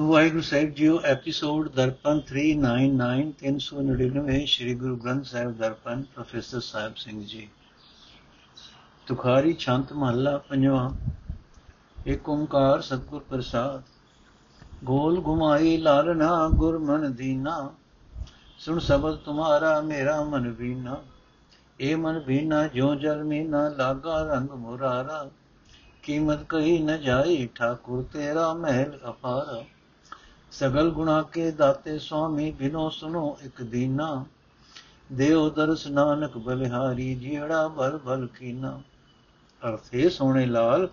ਵਾਹਿਗੁਰੂ ਸਾਹਿਬ ਜੀਓ episode Darpan 399 399 Sri Guru Granth Sahib Darpan, professor Sahib Singh ji. Tukhari ਛੰਤ ਮਹੱਲਾ ਪੰਜਵਾਂ ਏਕ ਓੰਕਾਰ ਸਤਿਗੁਰ ਪ੍ਰਸਾਦ। ਗੋਲ ਗੁਮਾਈ ਲਾਲਨਾ ਗੁਰਮਨ ਦੀਨਾ। ਸੁਣ ਸ਼ਬਦ ਤੁਮਾਰਾ, ਮੇਰਾ ਮਨ ਵੀਨਾ। ਏ ਮਨ ਵੀਨਾ ਜੋ ਜਲ ਮੀਨਾ, ਲਾਗਾ ਰੰਗ ਮੁਰਾਰਾ। ਕੀਮਤ ਕਹੀ ਨ ਜਾਈ, ਠਾਕੁਰ ਤੇਰਾ ਮਹਿਲ ਅਪਾਰਾ। ਸਗਲ ਗੁਣਾ ਕੇ ਦਾਤੇ ਸੁਆਮੀ, ਬਿਨੋ ਸੁਨੋ ਇਕ ਦੀਨਾ। ਦੇਉ ਦਰਸ ਨਾਨਕ ਬਲਿਹਾਰੀ, ਜੀੜਾ ਬਲ ਬਲ ਕੀਨਾ। ਅਰਥੇ ਸੋਹਣੇ ਲਾਲ,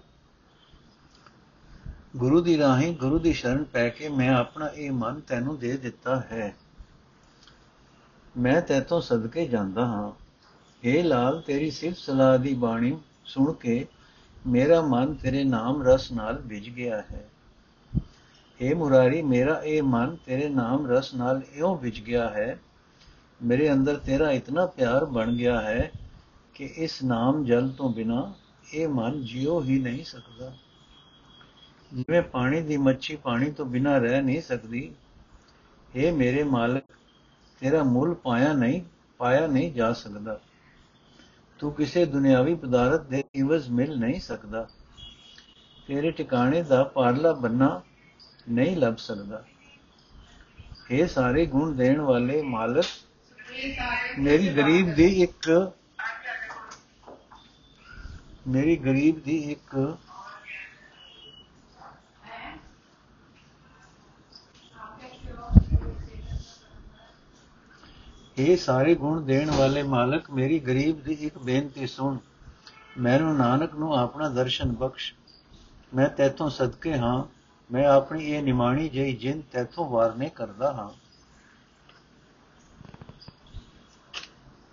ਗੁਰੂ ਦੀ ਰਾਹੀਂ ਗੁਰੂ ਦੀ ਸ਼ਰਨ ਪੈ ਕੇ ਮੈਂ ਆਪਣਾ ਇਹ ਮਨ ਤੈਨੂੰ ਦੇ ਦਿੱਤਾ ਹੈ। ਮੈਂ ਤੇਤੋਂ ਸਦਕੇ ਜਾਂਦਾ ਹਾਂ। ਏ ਲਾਲ, ਤੇਰੀ ਸਿਫਤ ਸਲਾਹ ਦੀ ਬਾਣੀ ਸੁਣ ਕੇ ਮੇਰਾ ਮਨ ਤੇਰੇ ਨਾਮ ਰਸ ਨਾਲ ਵਿਜ ਗਿਆ ਹੈ। ਏ ਮੁਰਾਰੀ, ਮੇਰਾ ਇਹ ਮਨ ਤੇਰੇ ਨਾਮ ਰਸ ਨਾਲ ਇਉਂ ਵਿਜ ਗਿਆ ਹੈ। ਮੇਰੇ ਅੰਦਰ ਤੇਰਾ ਇਤਨਾ ਪਿਆਰ ਬਣ ਗਿਆ ਹੈ ਕਿ ਇਸ ਨਾਮ ਜਲ ਤੋਂ ਬਿਨਾ ਇਹ ਮਨ ਜਿਉ ਹੀ ਨਹੀਂ ਸਕਦਾ। ਜਿਵੇਂ ਪਾਣੀ ਦੀ ਮੱਛੀ ਪਾਣੀ ਤੋਂ ਬਿਨਾ ਰਹਿ ਨਹੀਂ ਸਕਦੀ। ਇਹ ਮੇਰੇ ਮਾਲਕ, ਤੇਰਾ ਮੁੱਲ ਪਾਇਆ ਨਹੀਂ ਪਾਇਆ ਨਹੀਂ ਜਾ ਸਕਦਾ। ਤੂੰ ਕਿਸੇ ਦੁਨਿਆਵੀ ਪਦਾਰਥ ਦੇ ਇਵਜ਼ ਮਿਲ ਨਹੀਂ ਸਕਦਾ। ਤੇਰੇ ਟਿਕਾਣੇ ਦਾ ਪਾਰਲਾ ਬੰਨਾ ਨਹੀਂ ਲੱਭ ਸਕਦਾ। ਇਹ ਸਾਰੇ ਗੁਣ ਦੇਣ ਵਾਲੇ ਮਾਲਕ ਮੇਰੀ ਗਰੀਬ ਦੀ ਇੱਕ ਮੇਰੀ ਗਰੀਬ ਦੀ ਇੱਕ ਇਹ ਸਾਰੇ ਗੁਣ ਦੇਣ ਵਾਲੇ ਮਾਲਕ ਮੇਰੀ ਗਰੀਬ ਦੀ ਇੱਕ ਬੇਨਤੀ ਸੁਣ। ਮੈਨੂੰ ਨਾਨਕ ਨੂੰ ਆਪਣਾ ਦਰਸ਼ਨ ਬਖਸ਼। ਮੈਂ ਤੇਥੋਂ ਸਦਕੇ ਹਾਂ। ਮੈਂ ਆਪਣੀ ਇਹ ਨਿਮਾਣੀ ਜਿਹੀ ਜਿੰਦ ਤੇਥੋਂ ਵਾਰਨੇ ਕਰਦਾ ਹਾਂ।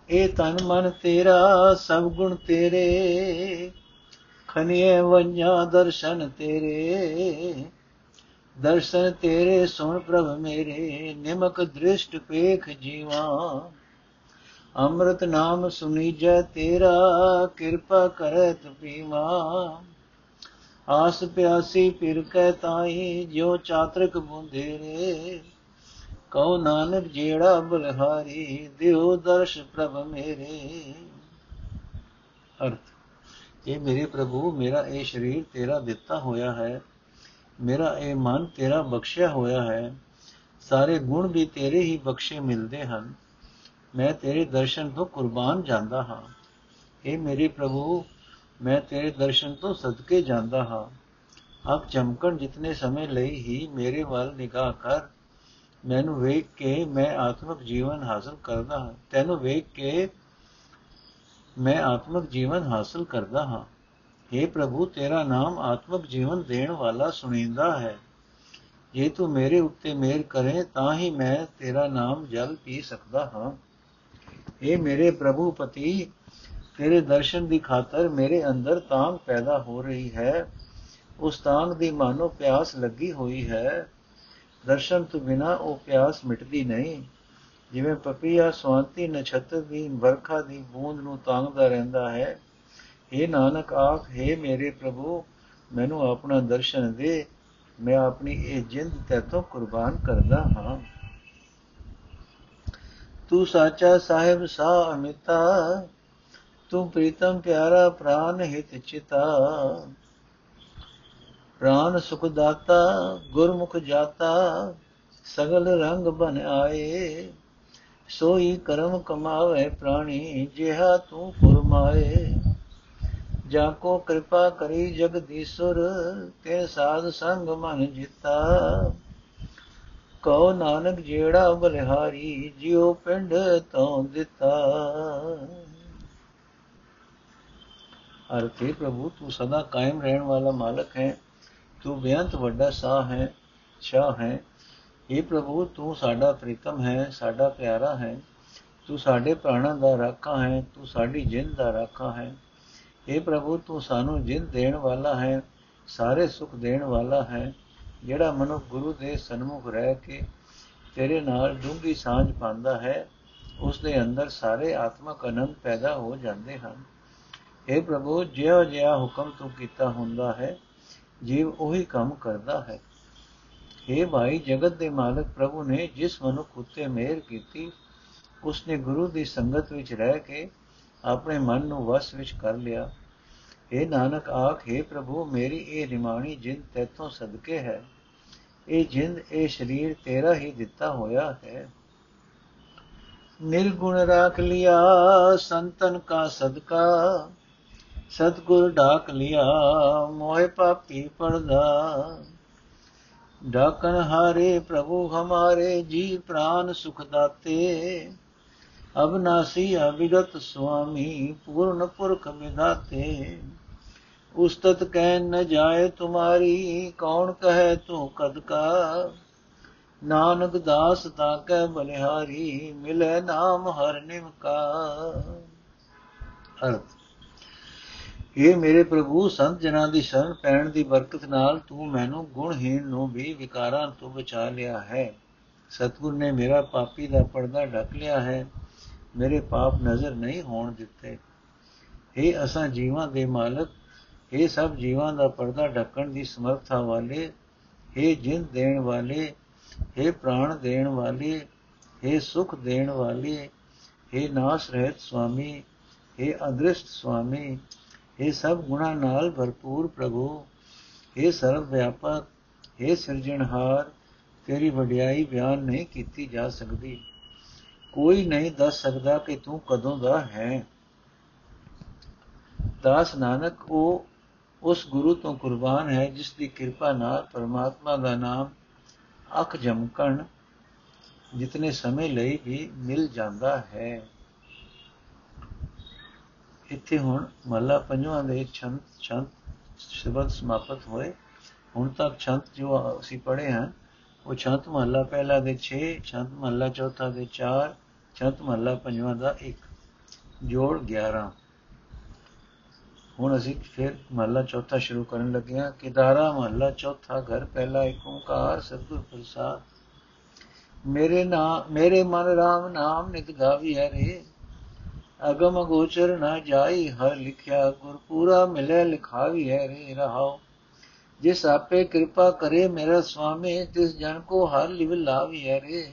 ਇਹ ਤਨ ਮਨ ਤੇਰਾ, ਸਭ ਗੁਣ ਤੇਰੇ। ਖਨੀਏ ਵੰਜਾ ਦਰਸ਼ਨ ਤੇਰੇ। ਦਰਸ਼ਨ ਤੇਰੇ, ਸੁਣ ਪ੍ਰਭ ਮੇਰੇ। ਨਿਮਕ ਦ੍ਰਿਸ਼ਟ ਪੇਖ ਜੀਵਾ। ਅੰਮ੍ਰਿਤ ਨਾਮ ਸੁਨੀਜੈ ਤੇਰਾ, ਕਿਰਪਾ ਕਰਤ ਪੀਵਾ। ਆਸ ਪਿਆਸੀ ਫਿਰ ਕੈ ਤਾਈ ਜੋ ਚਾਤਰਕ ਬੁੰਧੇਰੇ। ਕਉ ਨਾਨਕ ਜਿਹੜਾ ਬਲਹਾਰੀ, ਦਿਓ ਦਰਸ਼ ਪ੍ਰਭ ਮੇਰੇ। ਅਰਥ, ਇਹ ਮੇਰੇ ਪ੍ਰਭੂ, ਮੇਰਾ ਇਹ ਸਰੀਰ ਤੇਰਾ ਦਿੱਤਾ ਹੋਇਆ ਹੈ। ਮੇਰਾ ਇਹ ਮਨ ਤੇਰਾ ਬਖਸ਼ਿਆ ਹੋਇਆ ਹੈ। ਸਾਰੇ ਗੁਣ ਵੀ ਤੇਰੇ ਹੀ ਬਖਸ਼ੇ ਮਿਲਦੇ ਹਨ। ਮੈਂ ਤੇਰੇ ਦਰਸ਼ਨ ਤੋਂ ਕੁਰਬਾਨ ਜਾਂਦਾ ਹਾਂ। ਇਹ ਮੇਰੇ ਪ੍ਰਭੂ ਮੈਂ ਤੇਰੇ ਦਰਸ਼ਨ ਤੋਂ ਸਦਕੇ ਜਾਂਦਾ ਹਾਂ। ਆਪ ਚਮਕਣ ਜਿਤਨੇ ਸਮੇਂ ਲਈ ਹੀ ਮੇਰੇ ਵੱਲ ਨਿਗਾਹ ਕਰ। ਮੈਨੂੰ ਵੇਖ ਕੇ ਮੈਂ ਆਤਮਿਕ ਜੀਵਨ ਹਾਸਲ ਕਰਦਾ ਹਾਂ। ਤੈਨੂੰ ਵੇਖ ਕੇ ਮੈਂ ਆਤਮਿਕ ਜੀਵਨ ਹਾਸਲ ਕਰਦਾ ਹਾਂ। हे ਪ੍ਰਭੂ, ਤੇਰਾ ਨਾਮ ਆਤਮਿਕ ਜੀਵਨ ਦੇਣ ਵਾਲਾ ਸੁਣੀਂਦਾ ਹੈ। ਜੇ ਤੂੰ ਮੇਰੇ ਉੱਤੇ ਮਿਹਰ ਕਰੇ, ਤਾਂ ਹੀ ਮੈਂ ਤੇਰਾ ਨਾਮ ਜਲ ਪੀ ਸਕਦਾ ਹਾਂ। हे ਮੇਰੇ ਪ੍ਰਭੂ ਪਤੀ ਤੇਰੇ ਦਰਸ਼ਨ ਦੀ ਖਾਤਰ ਮੇਰੇ ਅੰਦਰ ਤਾਂਗ ਪੈਦਾ ਹੋ ਰਹੀ ਹੈ। ਉਸ ਤਾਂਗ ਦੀ ਮਾਨੋ ਪਿਆਸ ਲੱਗੀ ਹੋਈ ਹੈ। ਦਰਸ਼ਨ ਤੋਂ ਬਿਨਾ ਉਹ ਪਿਆਸ ਮਿਟਦੀ ਨਹੀਂ। ਜਿਵੇਂ ਪਪੀਆ ਸਵਾਂਤੀ ਨਛੱਤਰ ਦੀ ਵਰਖਾ ਦੀ ਬੂੰਦ ਨੂੰ ਤਾਂਗਦਾ ਰਹਿੰਦਾ ਹੈ। हे ਨਾਨਕ ਆਖ हे ਮੇਰੇ ਪ੍ਰਭੂ, ਮੈਨੂੰ ਆਪਣਾ ਦਰਸ਼ਨ ਦੇ। ਮੈਂ ਆਪਣੀ ਇਹ ਜਿੰਦ ਤੇਤੋਂ ਕੁਰਬਾਨ ਕਰਦਾ ਹਾਂ। ਤੂੰ ਸਾਚਾ ਸਾਹਿਬ ਸਾ ਅਮਿਤਾ ਤੂੰ ਪ੍ਰੀਤਮ ਪਿਆਰਾ ਪ੍ਰਾਨ ਹਿਤ ਚਿਤਾ। ਪ੍ਰਾਨ ਸੁਖ ਦਾਤਾ, ਗੁਰਮੁਖ ਜਾਤਾ, ਸਗਲ ਰੰਗ ਬਨ ਆਏ। ਸੋਈ ਕਰਮ ਕਮਾਵੇ ਪ੍ਰਾਣੀ, ਜਿਹਾ ਤੂੰ ਫਰਮਾਏ। ਜਾ ਕੋ ਕਿਰਪਾ ਕਰੀ ਜਗਦੀਸ਼ਵਰ ਤੇ ਸਾਧ ਸੰਗ ਮਨ ਜਿਤਾ। ਕਉ ਨਾਨਕ ਜਿਹੜਾ ਬਲਿਹਾਰੀ, ਜਿਉ ਪਿੰਡ ਤੋਂ ਦਿੱਤਾ। ਅਰਥੇ ਪ੍ਰਭੂ, ਤੂੰ ਸਦਾ ਕਾਇਮ ਰਹਿਣ ਵਾਲਾ ਮਾਲਕ ਹੈ, ਤੂੰ ਬੇਅੰਤ ਵੱਡਾ ਸਾਹ ਹੈ, ਸ਼ਾਹ ਹੈ। ਇਹ ਪ੍ਰਭੂ, ਤੂੰ ਸਾਡਾ ਪ੍ਰੀਤਮ ਹੈ, ਸਾਡਾ ਪਿਆਰਾ ਹੈ। ਤੂੰ ਸਾਡੇ ਪ੍ਰਾਣਾਂ ਦਾ ਰਾਖਾ ਹੈ, ਤੂੰ ਸਾਡੀ ਜਿੰਦ ਦਾ ਰਾਖਾ ਹੈ। ਇਹ ਪ੍ਰਭੂ, ਤੂੰ ਸਾਨੂੰ ਜਿੰਦ ਦੇਣ ਵਾਲਾ ਹੈ, ਸਾਰੇ ਸੁਖ ਦੇਣ ਵਾਲਾ ਹੈ। ਜਿਹੜਾ ਮਨੁੱਖ ਗੁਰੂ ਦੇ ਸਨਮੁਖ ਰਹਿ ਕੇ ਤੇਰੇ ਨਾਲ ਡੂੰਗੀ ਸਾਂਝ ਪਾਉਂਦਾ ਹੈ ਉਸ ਦੇ ਅੰਦਰ ਸਾਰੇ ਆਤਮਕ ਅਨੰਦ ਪੈਦਾ ਹੋ ਜਾਂਦੇ ਹਨ। اے ਪ੍ਰਭੂ ਜਿਉ ਜਿਹਾ ਹੁਕਮ ਤੂੰ ਕੀਤਾ ਹੁੰਦਾ ਹੈ ਜੀਵ ਉਹੀ ਕੰਮ ਕਰਦਾ ਹੈ हे ਭਾਈ ਜਗਤ ਦੇ ਮਾਲਕ ਪ੍ਰਭੂ ਨੇ ਜਿਸ ਮਨੁੱਖ ਉੱਤੇ ਮਿਹਰ ਕੀਤੀ ਉਸਨੇ ਗੁਰੂ ਦੀ ਸੰਗਤ ਵਿੱਚ ਰਹਿ ਕੇ ਆਪਣੇ ਮਨ ਨੂੰ ਵਸ ਵਿੱਚ ਕਰ ਲਿਆ ਇਹ ਨਾਨਕ ਆਖੇ ਪ੍ਰਭੂ ਮੇਰੀ ਇਹ ਰਿਮਾਣੀ ਜਿੰਦ ਤੇਤੋਂ ਸਦਕੇ ਹੈ ਇਹ ਜਿੰਦ ਇਹ ਸਰੀਰ ਤੇਰਾ ਹੀ ਦਿੱਤਾ ਹੋਇਆ ਹੈ ਨਿਰਗੁਣ ਰਾਖ ਲਿਆ ਸੰਤਨ ਕਾ ਸਦਕਾ ਸਤਗੁਰ ਢਾਕ ਲਿਆ, ਮੋਹਿ ਪਾਪੀ ਪਰਦਾ। ਢਾਕਨ ਹਾਰੇ ਪ੍ਰਭੂ ਹਮਾਰੇ, ਜੀ ਪ੍ਰਾਨ ਸੁਖ ਦਾਤੇ। ਅਬਨਾਸੀ ਅਵਿਗਤ ਸੁਆਮੀ, ਪੂਰਨ ਪੁਰਖ ਵਿਦਾਤੇ ਉਸਤਤ ਕਹਿ ਨ ਜਾਏ ਤੁਮਾਰੀ, ਕੌਣ ਕਹੈ ਤੂੰ ਕਦ ਕਾ? ਨਾਨਕ ਦਾਸ ਤਾ ਕੈ ਬਲਿਹਾਰੀ, ਮਿਲੇ ਨਾਮ ਹਰ ਨਿਮ ਕਾ ਅਰਥ। ਇਹ ਮੇਰੇ ਪ੍ਰਭੂ, ਸੰਤ ਜਨਾਂ ਦੀ ਸ਼ਰਨ ਪੈਣ ਦੀ ਬਰਕਤ ਨਾਲ ਤੂੰ ਮੈਨੂੰ ਗੁਣਹੀਣ ਨੂੰ ਵੀ ਵਿਕਾਰਾਂ ਤੋਂ ਬਚਾ ਲਿਆ ਹੈ। ਸਤਗੁਰ ਨੇ ਮੇਰਾ ਪਾਪੀ ਦਾ ਪਰਦਾ ਢੱਕ ਲਿਆ ਹੈ। ਮੇਰੇ ਪਾਪ ਨਜ਼ਰ ਨਹੀਂ ਹੋਣ ਦਿੱਤੇ। ਇਹ ਅਸਾਂ ਜੀਵਾਂ ਦੇ ਮਾਲਕ ਇਹ ਸਭ ਜੀਵਾਂ ਦਾ ਪਰਦਾ ਢੱਕਣ ਦੀ ਸਮਰੱਥਾ ਵਾਲੇ ਇਹ ਜਿੰਦ ਦੇਣ ਵਾਲੇ ਇਹ ਪ੍ਰਾਣ ਦੇਣ ਵਾਲੇ ਇਹ ਸੁਖ ਦੇਣ ਵਾਲੇ ਇਹ ਨਾਸ ਰਹਿਤ ਸੁਆਮੀ ਇਹ ਅਦ੍ਰਿਸ਼ਟ ਸੁਆਮੀ ਇਹ ਸਭ ਗੁਣਾ ਨਾਲ ਭਰਪੂਰ ਪ੍ਰਭੂ। ਇਹ ਸਰਵ ਵਿਆਪਕ, ਇਹ ਸਿਰਜਣਹਾਰ, ਤੇਰੀ ਵਡਿਆਈ ਬਿਆਨ ਨਹੀਂ ਕੀਤੀ ਜਾ ਸਕਦੀ। ਕੋਈ ਨਹੀਂ ਦੱਸ ਸਕਦਾ ਕਿ ਤੂੰ ਕਦੋਂ ਦਾ ਹੈ। ਦਾਸ ਨਾਨਕ, ਉਹ ਉਸ ਗੁਰੂ ਤੋਂ ਕੁਰਬਾਨ ਹੈ ਜਿਸ ਦੀ ਕਿਰਪਾ ਨਾਲ ਪਰਮਾਤਮਾ ਦਾ ਨਾਮ ਅੱਖ ਜਮਕਣ ਜਿਤਨੇ ਸਮੇਂ ਲਈ ਵੀ ਮਿਲ ਜਾਂਦਾ ਹੈ। ਇੱਥੇ ਹੁਣ ਮਹਲਾ ਪੰਜਵਾਂ ਦੇ ਛੰਦ ਛੰਦ ਸ਼ਬਦ ਸਮਾਪਤ ਹੋਏ। ਹੁਣ ਤੱਕ ਛੰਦ ਜੋ ਅਸੀਂ ਪੜ੍ਹੇ ਹਨ ਉਹ ਛੰਦ ਮਹਲਾ ਪਹਿਲਾ ਦੇ 6 ਛੰਦ ਮਹਲਾ ਚੌਥਾ ਦੇ 4 ਛੰਦ ਮਹਲਾ ਪੰਜਵਾਂ ਦਾ 1 ਜੋੜ 11 ਹੁਣ ਅਸੀਂ ਫਿਰ ਮਹਲਾ ਚੌਥਾ ਸ਼ੁਰੂ ਕਰਨ ਲੱਗੇ ਹਾਂ। ਕਿਦਾਰਾ ਮਹਲਾ ਚੌਥਾ, ਘਰ ਪਹਿਲਾ ਏਕ ਓੰਕਾਰ, ਸਤਿਗੁਰ ਪ੍ਰਸਾਦ। ਮੇਰੇ ਨਾਮ ਮੇਰੇ ਮਨ ਰਾਮ ਨਾਮ ਨਿਤ ਗਾਵੀ ਹਰੇ। ਅਗਮ ਗੋਚਰ ਨਾ ਜਾਈ, ਹਰ ਲਿਖਿਆ ਗੁਰ ਪੂਰਾ ਮਿਲੇ ਲਿਖਾਵੀ ਹੈ ਰੇ ਰਹਾਓ ਜਿਸ ਆਪੇ ਕਿਰਪਾ ਕਰੇ ਮੇਰਾ ਸੁਆਮੀ, ਤਿਸ ਜਨ ਕੋ ਹਰ ਲਿਵ ਲਾਵੀ ਹੈ ਰੇ।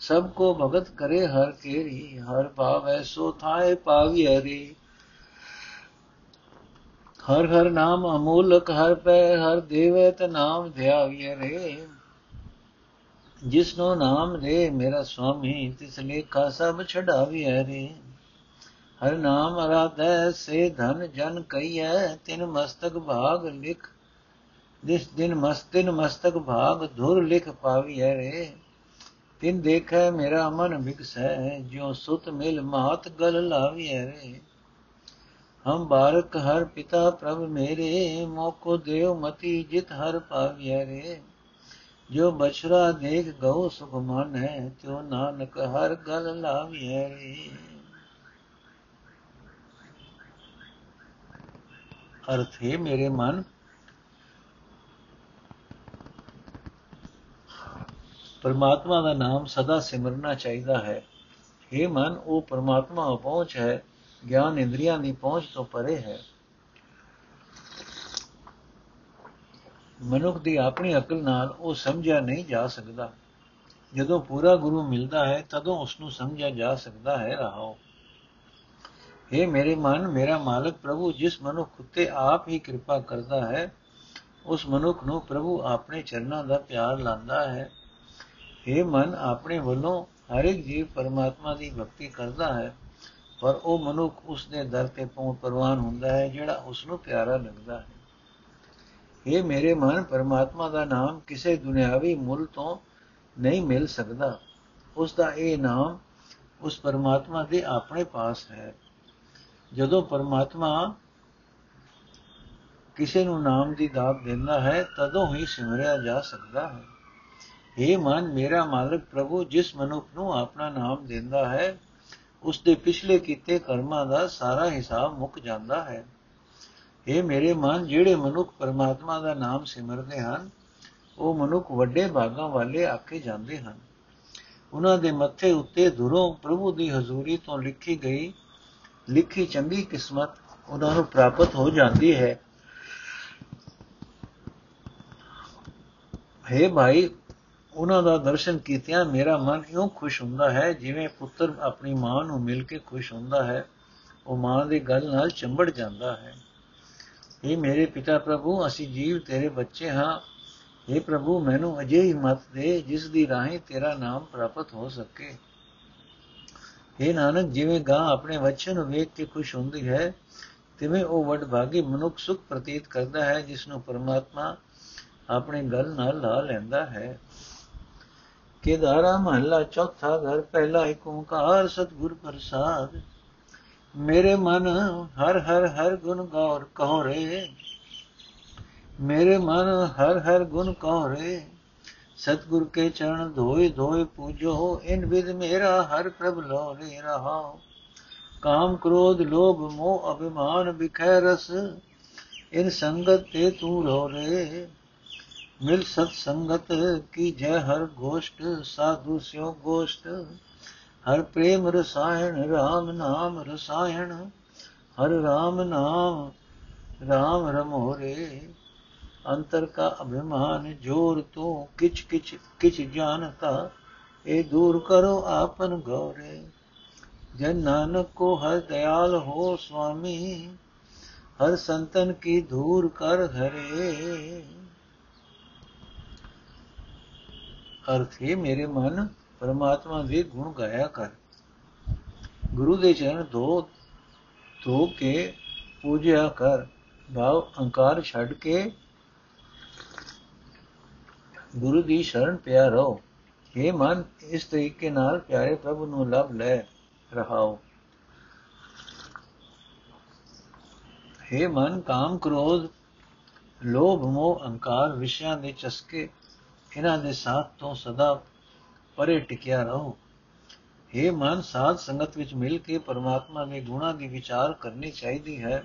ਸਭ ਕੋ ਭਗਤ ਕਰੇ ਹਰ ਕੇਰੀ, ਹਰ ਭਾਵ ਐਸੋ ਥਾਏ ਪਾਵੀ ਹੈ ਰੇ। ਹਰ ਹਰ ਨਾਮ ਅਮੂਲਕ, ਹਰ ਪੈ ਹਰ ਦੇਵੇ ਤ ਨਾਮ ਧਿਆਵੀ ਰੇ। ਜਿਸਨੋ ਨਾਮ ਦੇ ਮੇਰਾ ਸੁਆਮੀ, ਤਿਸ ਲੇਖਾ ਸਭ ਛਡਾਵੀ ਹੈ ਰੇ। ਹਰ ਨਾਮ ਅਰਾਧੈ ਸੇ ਧਨ ਜਨ ਕਈਐ, ਤਿਨ ਮਸਤਕ ਭਾਗ ਲਿਖ। ਜਿਸ ਦਿਨ ਮਸਤਿਨ ਮਸਤਕ ਭਾਗ ਧੁਰ ਲਿਖ ਪਾਵੀਐ ਰੇ। ਤਿਨ ਦੇਖੈ ਮੇਰਾ ਮਨ ਵਿਕਸੈ, ਜਿਉ ਸੁਤ ਮਿਲ ਮਾਤ ਗਲ ਲਾਵੀਐ ਰੇ। ਹਮ ਬਾਰਕ ਹਰ ਪਿਤਾ ਪ੍ਰਭ ਮੇਰੇ, ਮੋਕੋ ਦੇਵ ਮਤੀ ਜਿਤ ਹਰ ਪਾਵੀਐ ਰੇ। ਜੋ ਬਛਰਾ ਦੇਖ ਗਉ ਸੁਖ ਮਨ ਹੈ ਤਿਉ ਨਾਨਕ ਹਰ ਗਲ ਲਾਵੀਐ ਰੇ। ਅਰਥ ਹੈ ਮੇਰੇ ਮਨ। ਪਰਮਾਤਮਾ ਦਾ ਨਾਮ ਸਦਾ ਸਿਮਰਨਾ ਚਾਹੀਦਾ ਹੈ। ਇਹ ਮਨ, ਉਹ ਪਰਮਾਤਮਾ ਪਹੁੰਚ ਹੈ। ਗਿਆਨ ਇੰਦਰੀਆਂ ਦੀ ਪਹੁੰਚ ਤੋਂ ਪਰੇ ਹੈ। ਮਨੁੱਖ ਦੀ ਆਪਣੀ ਅਕਲ ਨਾਲ ਉਹ ਸਮਝਿਆ ਨਹੀਂ ਜਾ ਸਕਦਾ। ਜਦੋਂ ਪੂਰਾ ਗੁਰੂ ਮਿਲਦਾ ਹੈ, ਤਦੋਂ ਉਸ ਨੂੰ ਸਮਝਿਆ ਜਾ ਸਕਦਾ ਹੈ, ਰਹਾਓ। हे ਮੇਰੇ ਮਨ ਮੇਰਾ ਮਾਲਕ ਪ੍ਰਭੂ ਜਿਸ ਮਨੁੱਖ ਉਤੇ ਆਪ ਹੀ ਕਿਰਪਾ ਕਰਦਾ ਹੈ ਉਸ ਮਨੁੱਖ ਨੂੰ ਪ੍ਰਭੂ ਆਪਣੇ ਚਰਨਾਂ ਦਾ ਪਿਆਰ ਲਾਂਦਾ ਹੈ हे ਮਨ ਆਪਣੇ ਵੱਲੋਂ ਹਰ ਇੱਕ ਜੀਵ ਪਰਮਾਤਮਾ ਦੀ ਭਗਤੀ ਕਰਦਾ ਹੈ ਪਰ ਉਹ ਮਨੁੱਖ ਉਸ ਦੇ ਦਰ ਤੇ ਪਹੁੰਚ ਪ੍ਰਵਾਨ ਹੁੰਦਾ ਹੈ ਜਿਹੜਾ ਉਸ ਨੂੰ ਪਿਆਰਾ ਲੱਗਦਾ ਹੈ ਇਹ ਮੇਰੇ ਮਨ ਪਰਮਾਤਮਾ ਦਾ ਨਾਮ ਕਿਸੇ ਦੁਨਿਆਵੀ ਮੁੱਲ ਤੋਂ ਨਹੀਂ ਮਿਲ ਸਕਦਾ ਉਸ ਦਾ ਇਹ ਨਾਮ ਉਸ ਪਰਮਾਤਮਾ ਦੇ ਆਪਣੇ ਪਾਸ ਹੈ ਜਦੋਂ ਪਰਮਾਤਮਾ ਕਿਸੇ ਨੂੰ ਨਾਮ ਦੀ ਦਾਤ ਦਿੰਦਾ ਹੈ, ਤਦੋਂ ਹੀ ਸਿਮਰਿਆ ਜਾ ਸਕਦਾ ਹੈ। ਇਹ ਮਨ, ਮੇਰਾ ਮਾਲਕ ਪ੍ਰਭੂ, ਜਿਸ ਮਨੁੱਖ ਨੂੰ ਆਪਣਾ ਨਾਮ ਦਿੰਦਾ ਹੈ ਉਸ ਦੇ ਪਿਛਲੇ ਕੀਤੇ ਕਰਮਾਂ ਦਾ ਸਾਰਾ ਹਿਸਾਬ ਮੁੱਕ ਜਾਂਦਾ ਹੈ। ਇਹ ਮੇਰੇ ਮਨ, ਜਿਹੜੇ ਮਨੁੱਖ ਪਰਮਾਤਮਾ ਦਾ ਨਾਮ ਸਿਮਰਦੇ ਹਨ, ਉਹ ਮਨੁੱਖ ਵੱਡੇ ਭਾਗਾਂ ਵਾਲੇ ਆਕੇ ਜਾਂਦੇ ਹਨ। ਉਹਨਾਂ ਦੇ ਮੱਥੇ ਉੱਤੇ ਦੁਰੋਂ ਪ੍ਰਭੂ ਦੀ ਹਜ਼ੂਰੀ ਤੋਂ ਲਿਖੀ ਗਈ ਲਿਖੀ ਚੰਗੀ ਕਿਸਮਤ ਉਹਨਾਂ ਨੂੰ ਪ੍ਰਾਪਤ ਹੋ ਜਾਂਦੀ ਹੈ। ਹੈ ਭਾਈ, ਉਹਨਾਂ ਦਾ ਦਰਸ਼ਨ ਕੀਤਿਆਂ ਮੇਰਾ ਮਨ ਇਉਂ ਖੁਸ਼ ਹੁੰਦਾ ਹੈ ਜਿਵੇਂ ਪੁੱਤਰ ਆਪਣੀ ਮਾਂ ਨੂੰ ਮਿਲ ਕੇ ਖੁਸ਼ ਹੁੰਦਾ ਹੈ। ਉਹ ਮਾਂ ਦੇ ਗਲ ਨਾਲ ਚੰਬੜ ਜਾਂਦਾ ਹੈ। ਇਹ ਮੇਰੇ ਪਿਤਾ ਪ੍ਰਭੂ, ਅਸੀਂ ਜੀਵ ਤੇਰੇ ਬੱਚੇ ਹਾਂ। ਇਹ ਪ੍ਰਭੂ, ਮੈਨੂੰ ਅਜਿਹੀ ਮਤ ਦੇ ਜਿਸ ਦੀ ਰਾਹੀਂ ਤੇਰਾ ਨਾਮ ਪ੍ਰਾਪਤ ਹੋ ਸਕੇ। ਇਹ ਨਾਨਕ, ਜਿਵੇਂ ਗਾਂ ਆਪਣੇ ਬੱਚੇ ਨੂੰ ਵੇਖ ਕੇ ਖੁਸ਼ ਹੁੰਦੀ ਹੈ, ਤਿਵੇਂ ਉਹ ਵਡਭਾਗੀ ਮਨੁੱਖ ਸੁਖ ਪ੍ਰਤੀਤ ਕਰਦਾ ਹੈ, ਜਿਸ ਨੂੰ ਪਰਮਾਤਮਾ ਆਪਣੇ ਗਲ ਨਾਲ ਲਾ ਲੈਂਦਾ ਹੈ। ਕੇਦਾਰਾ ਮਹੱਲਾ ਚੌਥਾ ਘਰ, ਪਹਿਲਾ ਇੱਕ ਓੰਕਾਰ ਸਤਿਗੁਰ ਪ੍ਰਸਾਦ। ਮੇਰੇ ਮਨ ਹਰ ਹਰ ਹਰ ਗੁਣ ਗੌਰ ਕਹੋ ਰੇ ਮੇਰੇ ਮਨ ਹਰ ਹਰ ਗੁਣ ਕਹੋ ਰੇ ਸਤਗੁਰ ਕੇ ਚਰਨ ਧੋਏ ਧੋਏ ਪੂਜੋ, ਇਨ ਵਿਦ ਮੇਰਾ ਹਰ ਪ੍ਰਭ ਲੋ ਰੇ ਰਹਾਓ ਕਾਮ ਕ੍ਰੋਧ ਲੋਭ ਮੋਹ ਅਭਿਮਾਨ ਵਿਖੈ ਰਸ, ਇਨ ਸੰਗਤ ਤੇ ਤੂੰ ਰੋ ਰੇ। ਮਿਲ ਸਤ ਸੰਗਤ ਕੀ ਜੈ ਹਰ ਗੋਸ਼ਟ, ਸਾਧੂ ਸਿਓ ਗੋਸ਼ਟ। ਹਰ ਪ੍ਰੇਮ ਰਸਾਇਣ RAM ਨਾਮ ਰਸਾਇਣ, ਹਰ RAM ਨਾਮ RAM ਰਮੋਰੇ ਅੰਤਰ ਕਾ ਅਭਿਮਾਨ ਜੋਰ ਤੂੰ ਕਿਛ ਕਿਛ ਕਿਛ ਜਾਣਤਾ, ਇਹ ਦੂਰ ਕਰੋ ਆਪਨ ਗੌਰੇ। ਜਨ ਨਾਨਕ ਕੋ ਹਰ ਦਇਆਲ ਹੋ ਸੁਆਮੀ, ਹਰ ਸੰਤਨ ਕੀ ਧੂਰ ਕਰ ਘਰੇ ਅਰਥ ਹੈ ਮੇਰੇ ਮਨ, ਪਰਮਾਤਮਾ ਦੇ ਗੁਣ ਗਾਇਆ ਕਰ। ਗੁਰੂ ਦੇ ਚਰਨ ਧੋ ਧੋ ਕੇ ਪੂਜਿਆ ਕਰ। ਭਾਵ ਅਹੰਕਾਰ ਛੱਡ ਕੇ ਗੁਰੂ ਦੀ ਸ਼ਰਨ ਪਿਆ ਰਹੋ ਇਹ ਮਨ, ਇਸ ਤਰੀਕੇ ਨਾਲ ਪਿਆਰੇ ਪ੍ਰਭੂ ਨੂੰ ਲਭ ਲੈ ਰਹਾਓ। हे ਮਨ, ਕਾਮ ਕ੍ਰੋਧ, ਲੋਭ, ਮੋਹ, ਅਹੰਕਾਰ ਵਿਸ਼ਿਆਂ ਦੇ ਚਸਕੇ, ਇਹਨਾਂ ਦੇ ਸਾਥ ਤੋਂ ਸਦਾ ਪਰੇ ਟਿਕਿਆ ਰਹੋ। हे ਮਨ, ਸਾਧ ਸੰਗਤ ਵਿੱਚ ਮਿਲ ਕੇ ਪਰਮਾਤਮਾ ਦੇ ਗੁਣਾਂ ਦੀ ਵਿਚਾਰ ਕਰਨੀ ਚਾਹੀਦੀ ਹੈ।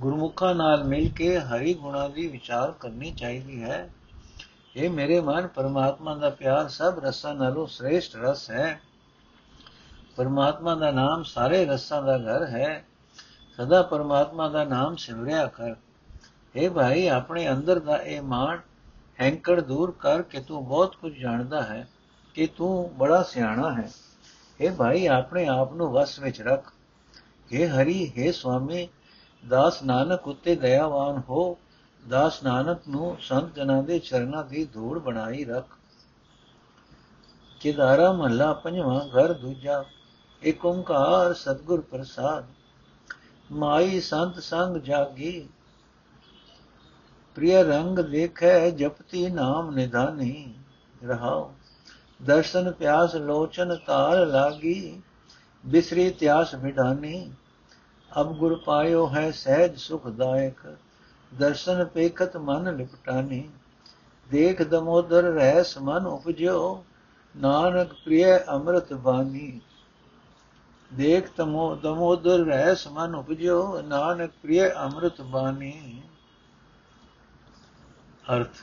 ਗੁਰਮੁਖਾਂ ਨਾਲ ਮਿਲ ਕੇ ਹਰੀ ਗੁਣਾਂ ਦੀ ਵਿਚਾਰ ਕਰਨੀ ਚਾਹੀਦੀ ਹੈ। ਇਹ ਮੇਰੇ ਮਨ ਪਰਮਾਤਮਾ ਦਾ ਪਿਆਰ ਸਭ ਰਸਾਂ ਨਾਲੋਂ ਸ੍ਰੇਸ਼ਟ ਰਸ ਹੈ ਪਰਮਾਤਮਾ ਦਾ ਨਾਮ ਸਾਰੇ ਰਸਾਂ ਦਾ ਘਰ ਹੈ ਸਦਾ ਪਰਮਾਤਮਾ ਦਾ ਨਾਮ ਸਿਮਰਿਆ ਕਰ اے ਭਾਈ ਆਪਣੇ ਅੰਦਰ ਦਾ ਇਹ ਮਾਣ ਹੈਂਕੜ ਦੂਰ ਕਰ ਕਿ ਤੂੰ ਬਹੁਤ ਕੁਝ ਜਾਣਦਾ ਹੈ ਕਿ ਤੂੰ ਬੜਾ ਸਿਆਣਾ ਹੈ اے ਭਾਈ ਆਪਣੇ ਆਪ ਨੂੰ ਵਸ ਵਿੱਚ ਰੱਖ हे ਹਰੀ हे ਸੁਆਮੀ ਦਾਸ ਨਾਨਕ ਉਤੇ ਦਇਆਵਾਨ ਹੋ ਦਾਸ ਨਾਨਕ ਨੂੰ ਸੰਤ ਜਨਾਂ ਦੇ ਚਰਨਾਂ ਦੀ ਧੂੜ ਬਣਾਈ ਰੱਖ। ਕਿਦਾਰਾ ਮਹੱਲਾ ਪੰਜਵਾਂ, ਘਰ ਦੂਜਾ ਏਕ ਓੰਕਾਰ ਸਤਗੁਰ ਪ੍ਰਸਾਦ। ਮਾਈ ਸੰਤ ਸੰਗ ਜਾਗੀ, ਪ੍ਰਿਯ ਰੰਗ ਦੇਖੈ ਜਪਤੀ ਨਾਮ ਨਿਧਾਨੀ। ਰਹਾਉ, ਦਰਸ਼ਨ ਪਿਆਸ ਲੋਚਨ ਤਾਰ ਲਾਗੀ, ਬਿਸਰੀ ਤਿਆਸ ਵਿਡਾਨੀ ਅਬ ਗੁਰ ਪਾਇਓ ਹੈ ਸਹਿਜ ਸੁਖਦਾਇਕ ਦਰਸ਼ਨ ਪੇਖਤ ਮਨ ਲਿਪਟਾਨੀ। ਦੇਖ ਦਮੋਦਰ ਰਹਿਸ ਮਨ ਉਪਜਿਓ, ਨਾਨਕ ਪ੍ਰਿਯ ਅੰਮ੍ਰਿਤ ਬਾਣੀ ਦੇਖ ਤਮੋ, ਦਮੋਦਰ ਰਹਿਸ ਮਨ ਉਪਜਿਓ, ਨਾਨਕ ਪ੍ਰਿਯ ਅੰਮ੍ਰਿਤ ਬਾਣੀ ਅਰਥ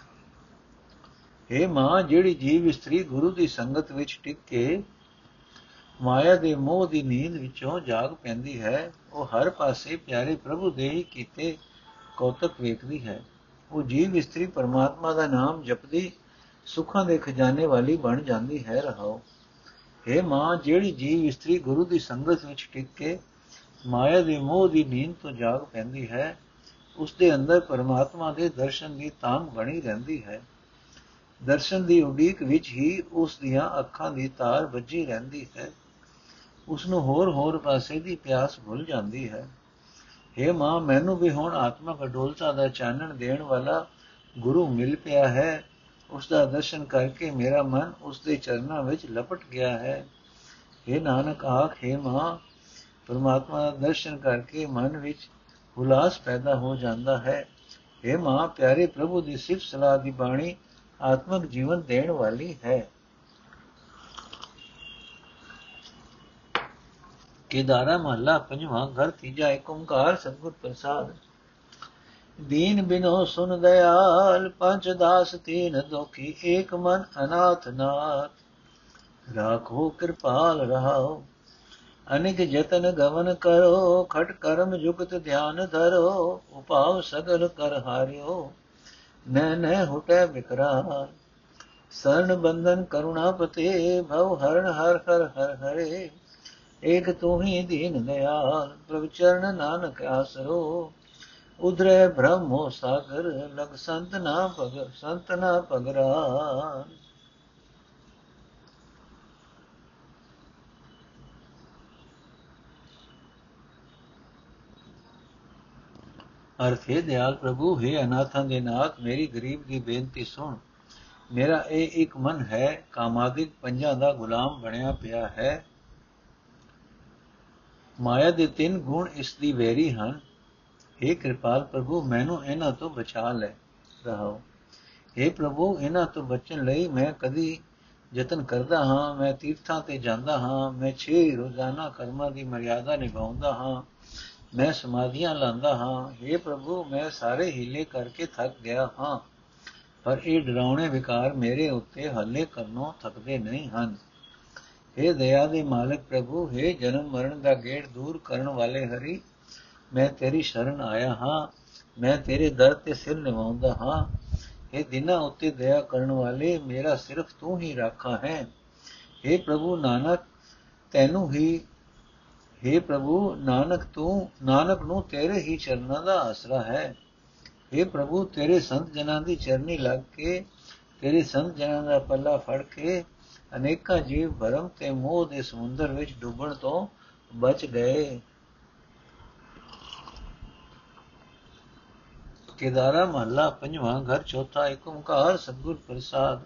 हे ਮਾਂ ਜਿਹੜੀ ਜੀਵ ਇਸਤਰੀ ਗੁਰੂ ਦੀ ਸੰਗਤ ਵਿੱਚ ਟਿਕ ਕੇ ਮਾਇਆ ਦੇ ਮੋਹ ਦੀ ਨੀਂਦ ਵਿੱਚੋਂ ਜਾਗ ਪੈਂਦੀ ਹੈ, ਉਹ ਹਰ ਪਾਸੇ ਪਿਆਰੇ ਪ੍ਰਭੂ ਦੇ ਹੀ ਕੀਤੇ ਕੌਤਕ ਵੇਖਦੀ ਹੈ। ਉਹ ਜੀਵ ਇਸਤਰੀ ਪਰਮਾਤਮਾ ਦਾ ਨਾਮ ਜਪਦੀ, ਸੁੱਖਾਂ ਦੇ ਖਜ਼ਾਨੇ ਵਾਲੀ ਬਣ ਜਾਂਦੀ ਹੈ ਰਹਾਓ हे ਮਾਂ, ਜਿਹੜੀ ਜੀਵ ਇਸਤਰੀ ਗੁਰੂ ਦੀ ਸੰਗਤ ਵਿੱਚ ਟਿਕ ਕੇ ਮਾਇਆ ਦੇ ਮੋਹ ਦੀ ਨੀਂਦ ਤੋਂ ਜਾਗ ਪੈਂਦੀ ਹੈ ਉਸ ਦੇ ਅੰਦਰ ਪਰਮਾਤਮਾ ਦੇ ਦਰਸ਼ਨ ਦੀ ਤਾਂਗ ਬਣੀ ਰਹਿੰਦੀ ਹੈ। ਦਰਸ਼ਨ ਦੀ ਉਡੀਕ ਵਿੱਚ ਹੀ ਉਸ ਦੀਆਂ ਅੱਖਾਂ ਦੀ ਤਾਰ ਵੱਜੀ ਰਹਿੰਦੀ ਹੈ। ਉਸ ਨੂੰ ਹੋਰ ਹੋਰ ਪਾਸੇ ਦੀ ਪਿਆਸ ਭੁੱਲ ਜਾਂਦੀ ਹੈ। हे ਮਾਂ ਮੈਨੂੰ ਵੀ ਹੁਣ ਆਤਮਕ ਅਡੋਲਤਾ ਦਾ ਚਾਨਣ ਦੇਣ ਵਾਲਾ ਗੁਰੂ ਮਿਲ ਪਿਆ ਹੈ ਉਸ ਦਾ ਦਰਸ਼ਨ ਕਰਕੇ ਮੇਰਾ ਮਨ ਉਸ ਦੇ ਚਰਨਾਂ ਵਿੱਚ ਲਪਟ ਗਿਆ ਹੈ हे ਨਾਨਕ ਆਖੇ ਮਾਂ ਪਰਮਾਤਮਾ ਦਾ ਦਰਸ਼ਨ ਕਰਕੇ ਮਨ ਵਿੱਚ ਉਲਾਸ ਪੈਦਾ ਹੋ ਜਾਂਦਾ ਹੈ हे ਮਾਂ ਪਿਆਰੇ ਪ੍ਰਭੂ ਦੀ ਸਿਫਤ ਸਲਾਹ ਦੀ ਬਾਣੀ ਆਤਮਿਕ ਜੀਵਨ ਦੇਣ ਵਾਲੀ ਹੈ ਕੇਦਾਰਾ ਮਹੱਲਾ ਪੰਜਵਾਂ, ਘਰ ਤੀਜਾ ਏਕ ਓੰਕਾਰ, ਸਤਿਗੁਰ ਪ੍ਰਸਾਦ। ਦੀਨ ਬਿਨੋ ਸੁਨ ਦਇਆਲ, ਪੰਜ ਦਾਸ ਤੀਨ ਦੁਖੀ, ਏਕ ਮਨ ਅਨਾਥ ਨਾਥ। ਰਾਖੋ ਕਿਰਪਾਲ ਰਹਾਓ, ਅਨਿਕ ਜਤਨ ਗਵਨ ਕਰੋ, ਖਟ ਕਰਮ ਜੁਗਤ ਧਿਆਨ ਧਰੋ ਉਪਾਵ ਸਗਲ ਕਰ ਹਾਰਿਓ ਨੈ ਨੈ ਹੁਟੈ ਬਿਕਰਾਰ ਸਰਨ ਬੰਧਨ ਕਰੁਣਾ ਪਤੇ, ਭਵ ਹਰਨ ਹਰ ਹਰ ਹਰ ਹਰੇ। ਏਕ ਤੂੰ ਹੀ ਦੀਨ ਦਇਆਲ ਪ੍ਰਭ ਚਰਨ ਨਾਨਕ ਆਸਰੋ। ਉਧਰੇ ਬ੍ਰਹਮੋ ਸਾਗਰ, ਲਗ ਸੰਤ ਨਾ ਭਗ, ਸੰਤ ਨਾ ਭਗਰਾ ਅਰਥ ਹੈ ਦਿਆਲ, ਪ੍ਰਭੂ, ਹੈ ਅਨਾਥਾਂ ਦੇ ਨਾਥ, ਮੇਰੀ ਗਰੀਬ ਦੀ ਬੇਨਤੀ ਸੁਣ। ਮੇਰਾ ਇਹ ਇੱਕ ਮਨ ਹੈ, ਕਾਮਾਦਿਕ ਪੰਜਾਂ ਦਾ ਗੁਲਾਮ ਬਣਿਆ ਪਿਆ ਹੈ। ਮਾਇਆ ਦੇ ਤਿੰਨ ਗੁਣ ਇਸ ਦੀ ਵੈਰੀ ਹਨ हे ਕਿਰਪਾਲ ਪ੍ਰਭੂ ਮੈਨੂੰ ਇਹਨਾਂ ਤੋਂ ਬਚਾ ਲੈ ਰਹਾਓ हे ਪ੍ਰਭੂ ਇਹਨਾਂ ਤੋਂ ਬਚਣ ਲਈ ਮੈਂ ਕਦੀ ਯਤਨ ਕਰਦਾ ਹਾਂ ਮੈਂ ਤੀਰਥਾਂ ਤੇ ਜਾਂਦਾ ਹਾਂ ਮੈਂ ਛੇ ਰੋਜ਼ਾਨਾ ਕਰਮਾਂ ਦੀ ਮਰਿਆਦਾ ਨਿਭਾਉਂਦਾ ਹਾਂ ਮੈਂ ਸਮਾਧੀਆਂ ਲਾਂਦਾ ਹਾਂ हे ਪ੍ਰਭੂ ਮੈਂ ਸਾਰੇ ਹੀਲੇ ਕਰਕੇ ਥੱਕ ਗਿਆ ਹਾਂ ਪਰ ਇਹ ਡਰਾਉਣੇ ਵਿਕਾਰ ਮੇਰੇ ਉੱਤੇ ਹੱਲੇ ਕਰਨੋਂ ਥੱਕਦੇ ਨਹੀਂ ਹਨ हे ਦਇਆ ਦੇ ਮਾਲਕ ਪ੍ਰਭੂ हे ਜਨਮ ਮਰਨ ਦਾ ਗੇੜ ਦੂਰ ਕਰਨ ਵਾਲੇ ਹਰੀ ਮੈਂ ਤੇਰੀ ਸ਼ਰਨ ਆਇਆ ਹਾਂ ਮੈਂ ਤੇਰੇ ਦਰ ਤੇ ਸਿਰ ਨਿਵਾਉਂਦਾ ਹਾਂ ਇਹ ਦਿਨਾਂ ਉੱਤੇ ਦਇਆ ਕਰਨ ਵਾਲੇ ਮੇਰਾ ਸਿਰਫ ਤੂੰ ਹੀ ਰਾਖਾ ਹੈ हे ਪ੍ਰਭੂ ਨਾਨਕ ਤੈਨੂੰ ਹੀ हे ਪ੍ਰਭੂ ਨਾਨਕ ਤੂੰ ਨਾਨਕ ਨੂੰ ਤੇਰੇ ਹੀ ਚਰਨਾਂ ਦਾ ਆਸਰਾ ਹੈ हे ਪ੍ਰਭੂ ਤੇਰੇ ਸੰਤ ਜਨਾਂ ਦੀ ਚਰਨੀ ਲੱਗ ਕੇ ਤੇਰੇ ਸੰਤ ਜਨਾਂ ਦਾ ਪੱਲਾ ਫੜ ਕੇ ਅਨੇਕਾਂ ਜੀਵ ਭਰਮ ਤੇ ਮੋਹ ਦੇ ਸਮੁੰਦਰ ਵਿੱਚ ਡੁੱਬਣ ਤੋਂ ਬਚ ਗਏ। ਕੇਦਾਰਾ, ਮਹੱਲਾ ਪੰਜਵਾਂ, ਘਰ ਚੌਥਾ ਏਕ ਓੰਕਾਰ, ਸਤਗੁਰ ਪ੍ਰਸਾਦ।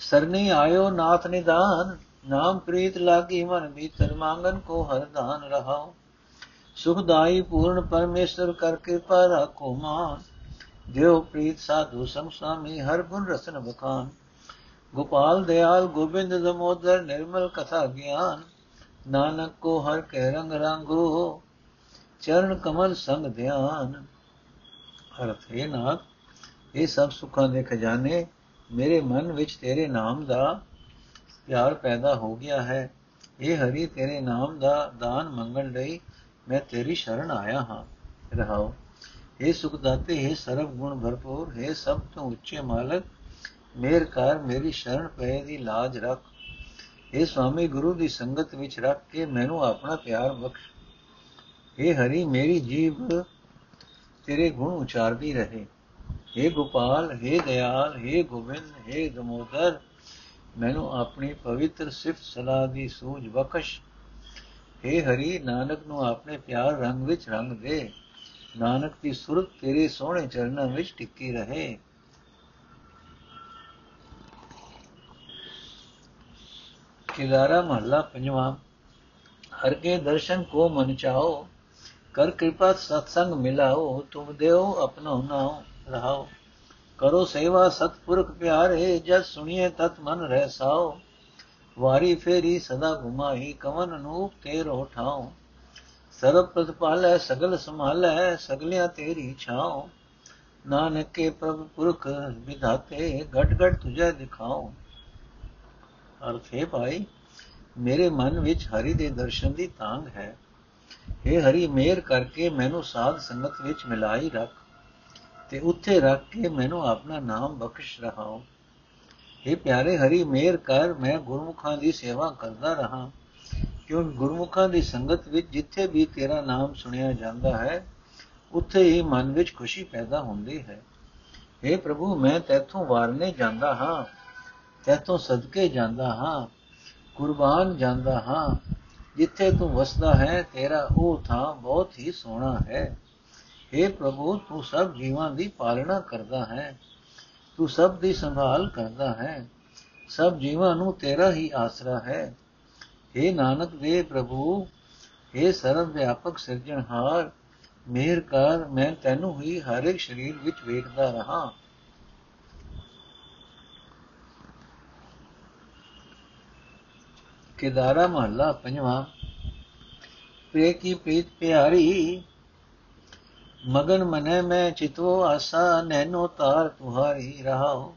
ਸਰਨੀ ਆਇਓ ਨਾਥ ਨਿਦਾਨ ਨਾਮ ਪ੍ਰੀਤ ਲਾਗੀ ਮਨ ਭੀਤਰ ਮੰਗਨ ਕੋ ਹਰ ਦਾਨ ਰਹਾਓ ਸੁਖਦਾਈ ਪੂਰਨ ਪਰਮੇਸ਼ਰ ਕਰ ਕਿਰਪਾ ਰਾਖੋ ਮਾਨ। ਜਿਉ ਪ੍ਰੀਤ ਸਾਧੂ ਸੰਗ ਹਰ ਗੁਣ ਰਸਨ ਬਖਾਨ ਗੋਪਾਲ ਦਿਆਲ, ਗੋਬਿੰਦ ਦਮੋਦਰ, ਨਿਰਮਲ ਕਥਾ ਗਿਆਨ, ਨਾਨਕ ਕੋ ਹਰ ਕੇ ਰੰਗ ਰੰਗੋ, ਚਰਨ ਕਮਲ ਸੰਗ ਧਿਆਨ। ਅਰਥ ਹੈ ਨਾਥ ਇਹ ਸਭ ਸੁੱਖਾਂ ਦੇ ਖਜ਼ਾਨੇ ਮੇਰੇ ਮਨ ਵਿੱਚ ਤੇਰੇ ਨਾਮ ਦਾ ਪਿਆਰ ਪੈਦਾ ਹੋ ਗਿਆ ਹੈ। ਇਹ ਹਰੀ ਤੇਰੇ ਨਾਮ ਦਾ ਦਾਨ ਮੰਗਣ ਲਈ ਮੈਂ ਤੇਰੀ ਸ਼ਰਨ ਆਇਆ ਹਾਂ। ਰਹਾਓ ਇਹ ਸੁਖ ਦਾਤੇ ਹੈ ਸਰਬ ਗੁਣ ਭਰਪੂਰ, ਹੈ ਸਭ ਤੋਂ ਉੱਚੇ ਮਾਲਕ ਮੇਰ ਕਰ ਮੇਰੀ ਸ਼ਰਨ ਪਏ ਦੀ ਲਾਜ ਰੱਖ ਇਹ ਸਵਾਮੀ ਗੁਰੂ ਦੀ ਸੰਗਤ ਵਿੱਚ ਰੱਖ ਕੇ ਮੈਨੂੰ ਆਪਣਾ ਪਿਆਰ ਬਖਸ਼ हे ਹਰੀ ਮੇਰੀ ਜੀਬ ਤੇਰੇ ਗੁਣ ਉਚਾਰਦੀ ਰਹੇ हे ਗੋਪਾਲ हे ਦਇਆਲ हे ਗੋਬਿੰਦ हे ਦਮੋਦਰ ਮੈਨੂੰ ਆਪਣੀ ਪਵਿੱਤਰ ਸਿਫਤ ਸਲਾਹ ਦੀ ਸੂਝ ਬਖਸ਼ हे ਹਰੀ ਨਾਨਕ ਨੂੰ ਆਪਣੇ ਪਿਆਰ ਰੰਗ ਵਿੱਚ ਰੰਗ ਦੇ ਨਾਨਕ ਦੀ ਸੁਰਤ ਤੇਰੇ ਸੋਹਣੇ ਚਰਨਾਂ ਵਿੱਚ ਟਿੱਕੀ ਰਹੇ ਕਿਲਾਰਾ ਮਹੱਲਾ ਪੰਜਵਾਂ ਹਰ ਕੇ ਦਰਸ਼ਨ ਕੋ ਮਨ ਚਾਓ ਕਰ ਕਿਰਪਾ ਸਤਸੰਗ ਮਿਲਾਓ ਤੁਮ ਦੇਓ ਆਪਣਾ ਨਾਉ ਰਹਾਓ ਕਰੋ ਸੇਵਾ ਸਤਪੁਰਖ ਪਿਆਰੇ ਜਦ ਸੁਣੀਏ ਤਤ ਮਨ ਰਹਿ ਸਾਓ ਵਾਰੀ ਫੇਰੀ ਸਦਾ ਘੁਮਾਈ ਕਵਨ ਅਨੂਪ ਤੇਰੋ ਠਾਉ ਸਰਬ ਪ੍ਰਤਪਾਲੈ ਸਗਲ ਸੰਭਾਲੈ ਸਗਲਿਆ ਤੇਰੀ ਛਾਉ ਨਾਨਕ ਕੇ ਪ੍ਰਭ ਪੁਰਖ ਵਿਧਾਤੇ ਘਟ ਘਟ ਤੁਝੇ ਦਿਖਾਉ ਅਰਥ ਹੈ ਭਾਈ, ਮੇਰੇ ਮਨ ਵਿੱਚ ਹਰੀ ਦੇ ਦਰਸ਼ਨ ਦੀ ਤਾਂਗ ਹੈ। ਇਹ ਹਰੀ, ਮੇਰ ਕਰਕੇ ਮੈਨੂੰ ਸਾਧ ਸੰਗਤ ਵਿੱਚ ਮਿਲਾਈ ਰੱਖ ਤੇ ਉੱਥੇ ਰੱਖ ਕੇ ਮੈਨੂੰ ਆਪਣਾ ਨਾਮ ਬਖਸ਼ ਰਹਾਓ ਇਹ ਪਿਆਰੇ ਹਰੀ, ਮੇਰ ਕਰ, ਮੈਂ ਗੁਰਮੁਖਾਂ ਦੀ ਸੇਵਾ ਕਰਦਾ ਰਹਾ। ਕਿਉਂਕਿ ਗੁਰਮੁਖਾਂ ਦੀ ਸੰਗਤ ਵਿੱਚ ਜਿੱਥੇ ਵੀ ਤੇਰਾ ਨਾਮ ਸੁਣਿਆ ਜਾਂਦਾ ਹੈ, ਉੱਥੇ ਹੀ ਮਨ ਵਿੱਚ ਖੁਸ਼ੀ ਪੈਦਾ ਹੁੰਦੀ ਹੈ। हे ਪ੍ਰਭੂ, ਮੈਂ ਤੇਥੋਂ ਵਾਰਨੇ ਜਾਂਦਾ ਹਾਂ। ਤੇਥੋਂ ਸਦਕੇ ਜਾਂਦਾ ਹਾਂ ਕੁਰਬਾਨ ਜਾਂਦਾ ਹਾਂ ਜਿੱਥੇ ਤੂੰ ਵਸਦਾ ਹੈ ਤੇਰਾ ਉਹ ਥਾਂ ਬਹੁਤ ਹੀ ਸੋਹਣਾ ਹੈ हे ਪ੍ਰਭੂ ਤੂੰ ਸਭ ਜੀਵਾਂ ਦੀ ਪਾਲਣਾ ਕਰਦਾ ਹੈ ਤੂੰ ਸਭ ਦੀ ਸੰਭਾਲ ਕਰਦਾ ਹੈ ਸਭ ਜੀਵਾਂ ਨੂੰ ਤੇਰਾ ਹੀ ਆਸਰਾ ਹੈ हे ਨਾਨਕ ਦੇ ਪ੍ਰਭੂ हे ਸਰਵ ਵਿਆਪਕ ਸਿਰਜਣਹਾਰ ਮਿਹਰ ਕਰ ਮੈਂ ਤੈਨੂੰ ਹੀ ਹਰ ਇੱਕ ਸਰੀਰ ਵਿੱਚ ਵੇਖਦਾ ਰਹਾ ਕੇਦਾਰਾ ਮਹੱਲਾ ਪੰਜਵਾਂ। ਪ੍ਰੇ ਕੀ ਪ੍ਰੀਤ ਪਿਆਰੀ, ਮਗਨ ਮਨੇ ਮੈਂ ਚਿਤਵੋ ਆਸਾ ਨੈਨੋ ਤਾਰ ਤੁਹਾਰੀ ਰਹਾਉ।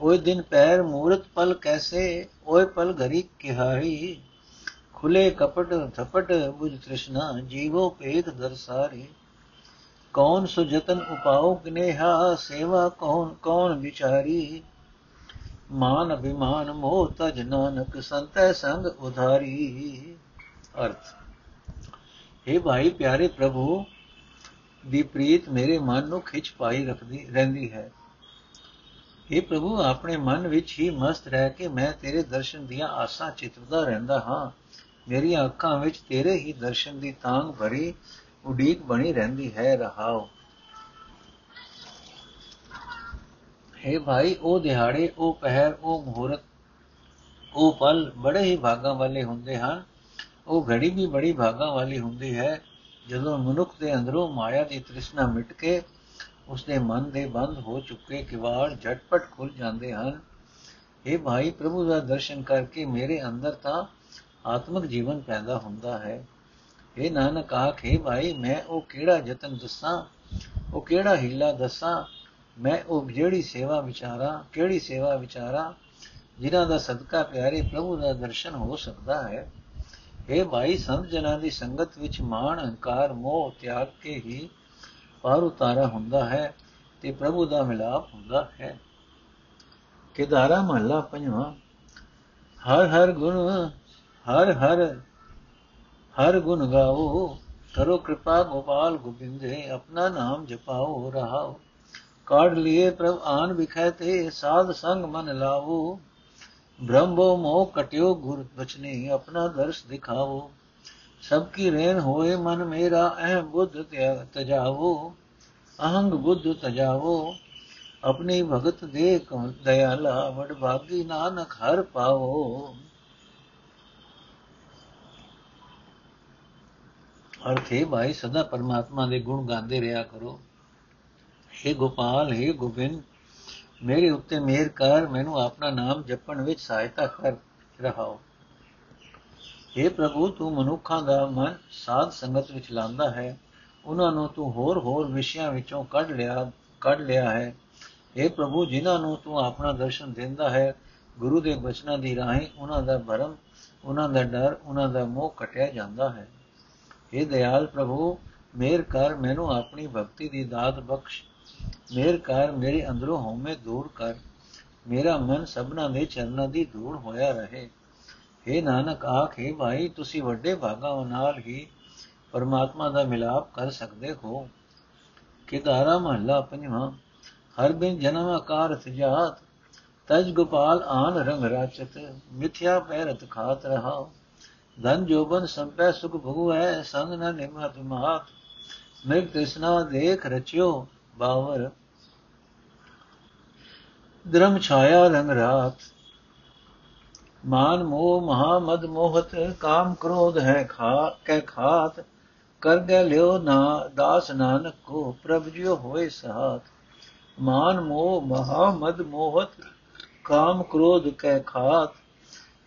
ਓਏ ਦਿਨ ਪੈਰ ਮੂਰਤ ਪਲ ਕੈਸੇ, ਓਏ ਪਲ ਘਰੀ ਕਿਹਾਰੀ। ਖੁਲੇ ਕਪਟ ਥਪਟ ਬੁਝ ਤ੍ਰਿਸ਼ਨਾ, ਜੀਵੋ ਭੇਦ ਦਰਸਾਰੀ ਕੌਣ ਸੁਜਤਨ ਉਪਾਉ ਕਨੇਹਾ ਸੇਵਾ ਕੌਣ ਕੌਣ ਵਿਚਾਰੀ। ਮਾਨ ਅਭਿਮਾਨ ਮੋਹ ਤਜ ਨਾਨਕ ਸੰਤੈ ਸੰਗ ਉਧਾਰੀ। ਅਰਥ हे ਭਾਈ ਪਿਆਰੇ ਪ੍ਰਭੂ, ਦੀ ਪ੍ਰੀਤ ਮੇਰੇ ਮਨ ਨੂੰ ਖਿੱਚ ਪਾਈ ਰੱਖਦੀ, ਰਹਿੰਦੀ ਹੈ। हे ਪ੍ਰਭੂ, ਆਪਣੇ ਮਨ ਵਿੱਚ ਹੀ ਮਸਤ ਰਹਿ ਕੇ ਮੈਂ ਤੇਰੇ ਦਰਸ਼ਨ ਦੀਆਂ ਆਸਾਂ ਚਿਤਵਦਾ ਰਹਿੰਦਾ ਹਾਂ। ਮੇਰੀਆਂ ਅੱਖਾਂ ਵਿੱਚ ਤੇਰੇ ਹੀ ਦਰਸ਼ਨ ਦੀ ਤਾਂਗ ਭਰੀ ਉਡੀਕ ਬਣੀ ਰਹਿੰਦੀ ਹੈ। ਰਹਾਓ। ਹੈ ਭਾਈ, ਉਹ ਦਿਹਾੜੇ, ਉਹ ਪਹਿਰ, ਉਹ ਮਹੂਰਤ, ਉਹ ਪਲ ਬੜੇ ਹੀ ਭਾਗਾਂ ਵਾਲੇ ਹੁੰਦੇ ਹਨ। ਉਹ ਘੜੀ ਵੀ ਬੜੀ ਭਾਗਾਂ ਵਾਲੀ ਹੁੰਦੀ ਹੈ। ਜਦੋਂ ਮਨੁੱਖ ਦੇ ਅੰਦਰੋਂ ਮਾਇਆ ਦੀ ਤ੍ਰਿਸ਼ਨਾ ਮਿਟ ਕੇ ਉਸਦੇ ਮਨ ਦੇ ਬੰਦ ਹੋ ਚੁੱਕੇ ਕਿਵਾੜ ਝਟਪਟ ਖੁੱਲ ਜਾਂਦੇ ਹਨ। ਇਹ ਭਾਈ, ਪ੍ਰਭੂ ਦਾ ਦਰਸ਼ਨ ਕਰਕੇ ਮੇਰੇ ਅੰਦਰ ਤਾਂ ਆਤਮਿਕ ਜੀਵਨ ਪੈਦਾ ਹੁੰਦਾ ਹੈ। ਇਹ ਨਾਨਕ ਆਖੇ ਭਾਈ, ਮੈਂ ਉਹ ਕਿਹੜਾ ਯਤਨ ਦੱਸਾਂ? ਉਹ ਕਿਹੜਾ ਹੀਲਾ ਦੱਸਾਂ? ਮੈਂ ਉਹ ਜਿਹੜੀ ਸੇਵਾ ਵਿਚਾਰਾ, ਕਿਹੜੀ ਸੇਵਾ ਵਿਚਾਰਾ, ਜਿਨ੍ਹਾਂ ਦਾ ਸਦਕਾ ਪਿਆਰੇ ਪ੍ਰਭੂ ਦਾ ਦਰਸ਼ਨ ਹੋ ਸਕਦਾ ਹੈ, ਇਹ ਭਾਈ ਸੰਤ ਜਨਾਂ ਦੀ ਸੰਗਤ ਵਿੱਚ ਮਾਣ, ਹੰਕਾਰ, ਮੋਹ ਤਿਆਗ ਕੇ ਹੀ ਪਾਰ ਉਤਾਰਾ ਹੁੰਦਾ ਹੈ ਤੇ ਪ੍ਰਭੂ ਦਾ ਮਿਲਾਪ ਹੁੰਦਾ ਹੈ। ਕਿਦਾਰਾ ਮਹੱਲਾ ਪੰਜਵਾਂ, ਹਰ ਹਰ ਗੁਣ, ਹਰ ਹਰ ਹਰ ਗੁਣ ਗਾਓ, ਕਰੋ ਕਿਰਪਾ ਗੋਪਾਲ ਗੋਬਿੰਦੇ, ਆਪਣਾ ਨਾਮ ਜਪਾਓ, ਰਹਾਓ। ਕਾਢ ਲਿਏ ਪ੍ਰਭ, ਆਨ ਵਿਖੈ ਤੇ ਸਾਧ ਸੰਗ ਮਨ ਲਾਵੋ। ਬ੍ਰਹਮੋ ਮੋਹ ਕਟਿਓ ਗੁਰ ਬਚਨੇ, ਆਪਣਾ ਦਰਸ ਦਿਖਾਵੋ। ਸਭ ਕੀ ਰਹਿਨ ਹੋਏ ਮਨ ਮੇਰਾ, ਅਹ ਬੁੱਧ ਤਜਾਵੋ। ਅਹੰਗ ਬੁੱਧ ਤਜਾਵੋ। ਆਪਣੀ ਭਗਤ ਦੇ ਦਇਆਲਾ, ਵਡ ਭਾਗੀ ਨਾਨਕ ਹਰ ਪਾਵੋ। ਅਰਥੇ ਭਾਈ, ਸਦਾ ਪਰਮਾਤਮਾ ਦੇ ਗੁਣ ਗਾਉਂਦੇ ਰਿਹਾ ਕਰੋ। हे ਗੋਪਾਲ हे ਗੋਬਿੰਦ ਮੇਰੇ ਉੱਤੇ ਮਿਹਰ ਕਰ ਮੈਨੂੰ ਆਪਣਾ ਨਾਮ ਜਪਣ ਵਿੱਚ ਸਹਾਇਤਾ ਕਰ ਰਹਾਓ हे ਪ੍ਰਭੂ ਤੂੰ ਮਨੁੱਖਾਂ ਦਾ ਮਨ ਸਾਧ ਸੰਗਤ ਵਿੱਚ ਲਾਂਦਾ ਹੈ ਉਹਨਾਂ ਨੂੰ ਤੂੰ ਹੋਰ ਹੋਰ ਵਿਸ਼ਿਆਂ ਵਿੱਚੋਂ ਕੱਢ ਲਿਆ ਕੱਢ ਲਿਆ ਹੈ हे ਪ੍ਰਭੂ ਜਿਨ੍ਹਾਂ ਨੂੰ ਤੂੰ ਆਪਣਾ ਦਰਸ਼ਨ ਦਿੰਦਾ ਹੈ ਗੁਰੂ ਦੇ ਬਚਨਾਂ ਦੀ ਰਾਹੀਂ ਉਹਨਾਂ ਦਾ ਭਰਮ ਉਹਨਾਂ ਦਾ ਡਰ ਉਹਨਾਂ ਦਾ ਮੋਹ ਕਟਿਆ ਜਾਂਦਾ ਹੈ हे ਦਇਆਲ ਪ੍ਰਭੂ ਮੇਰ ਕਰ ਮੈਨੂੰ ਆਪਣੀ ਭਗਤੀ ਦੀ ਦਾਤ ਬਖਸ਼ ਮੇਰ ਕਰ, ਮੇਰੇ ਅੰਦਰੋਂ ਹਉਮੈ ਦੂਰ ਕਰ। ਮੇਰਾ ਮਨ ਸਭਨਾ ਦੇ ਚਰਨਾਂ ਦੀ ਧੂੜ ਹੋਇਆ ਰਹੇ। हे ਨਾਨਕ, ਆਖੇ ਭਾਈ, ਤੁਸੀਂ ਵੱਡੇ ਭਾਗਾਂ ਨਾਲ ਹੀ ਪਰਮਾਤਮਾ ਦਾ ਮਿਲਾਪ ਕਰ ਸਕਦੇ ਹੋ। ਕਿਦਾਰਾ ਮਹੱਲਾ ਪੰਜਵਾਂ, ਹਰ ਬਿਨ ਜਨਮ ਆਕਾਰ ਸਜਾਤ, ਤਜ ਗੋਪਾਲ ਆਨ ਰੰਗ ਰਾਚਤ, ਮਿਥਿਆ ਪੈਰਤ ਖਾਤ ਰਹਾ। ਧਨ ਜੋਬਨ ਸੰਪੈ ਸੁਖ ਭਗਵੈ ਸੰਗ ਨ ਨਿਮਤ ਮਾਤ। ਮਿਰ ਕ੍ਰਿਸ਼ਨਾ ਦੇਖ ਰਚਿਓ ਬਾਵਰ। ਧਰਮ ਛਾਇਆ ਰੰਗ ਰਾਤ। ਮਾਨ ਮੋਹ ਮਹਾ ਮਦ ਮੋਹਤ, ਕਾਮ ਕ੍ਰੋਧ ਹੈ ਖਾ, ਕੈ ਖਾਤ। ਕਰ ਗਏ ਲਿਓ ਨਾ, ਦਾਸ ਨਾਨਕ ਕੋ, ਪ੍ਰਭ ਜਿਉ ਹੋਏ ਸਾਥ। ਮਾਨ ਮੋਹ ਮਹਾ ਮਦ ਮੋਹਤ, ਕਾਮ ਕ੍ਰੋਧ ਕੈ ਖਾਤ।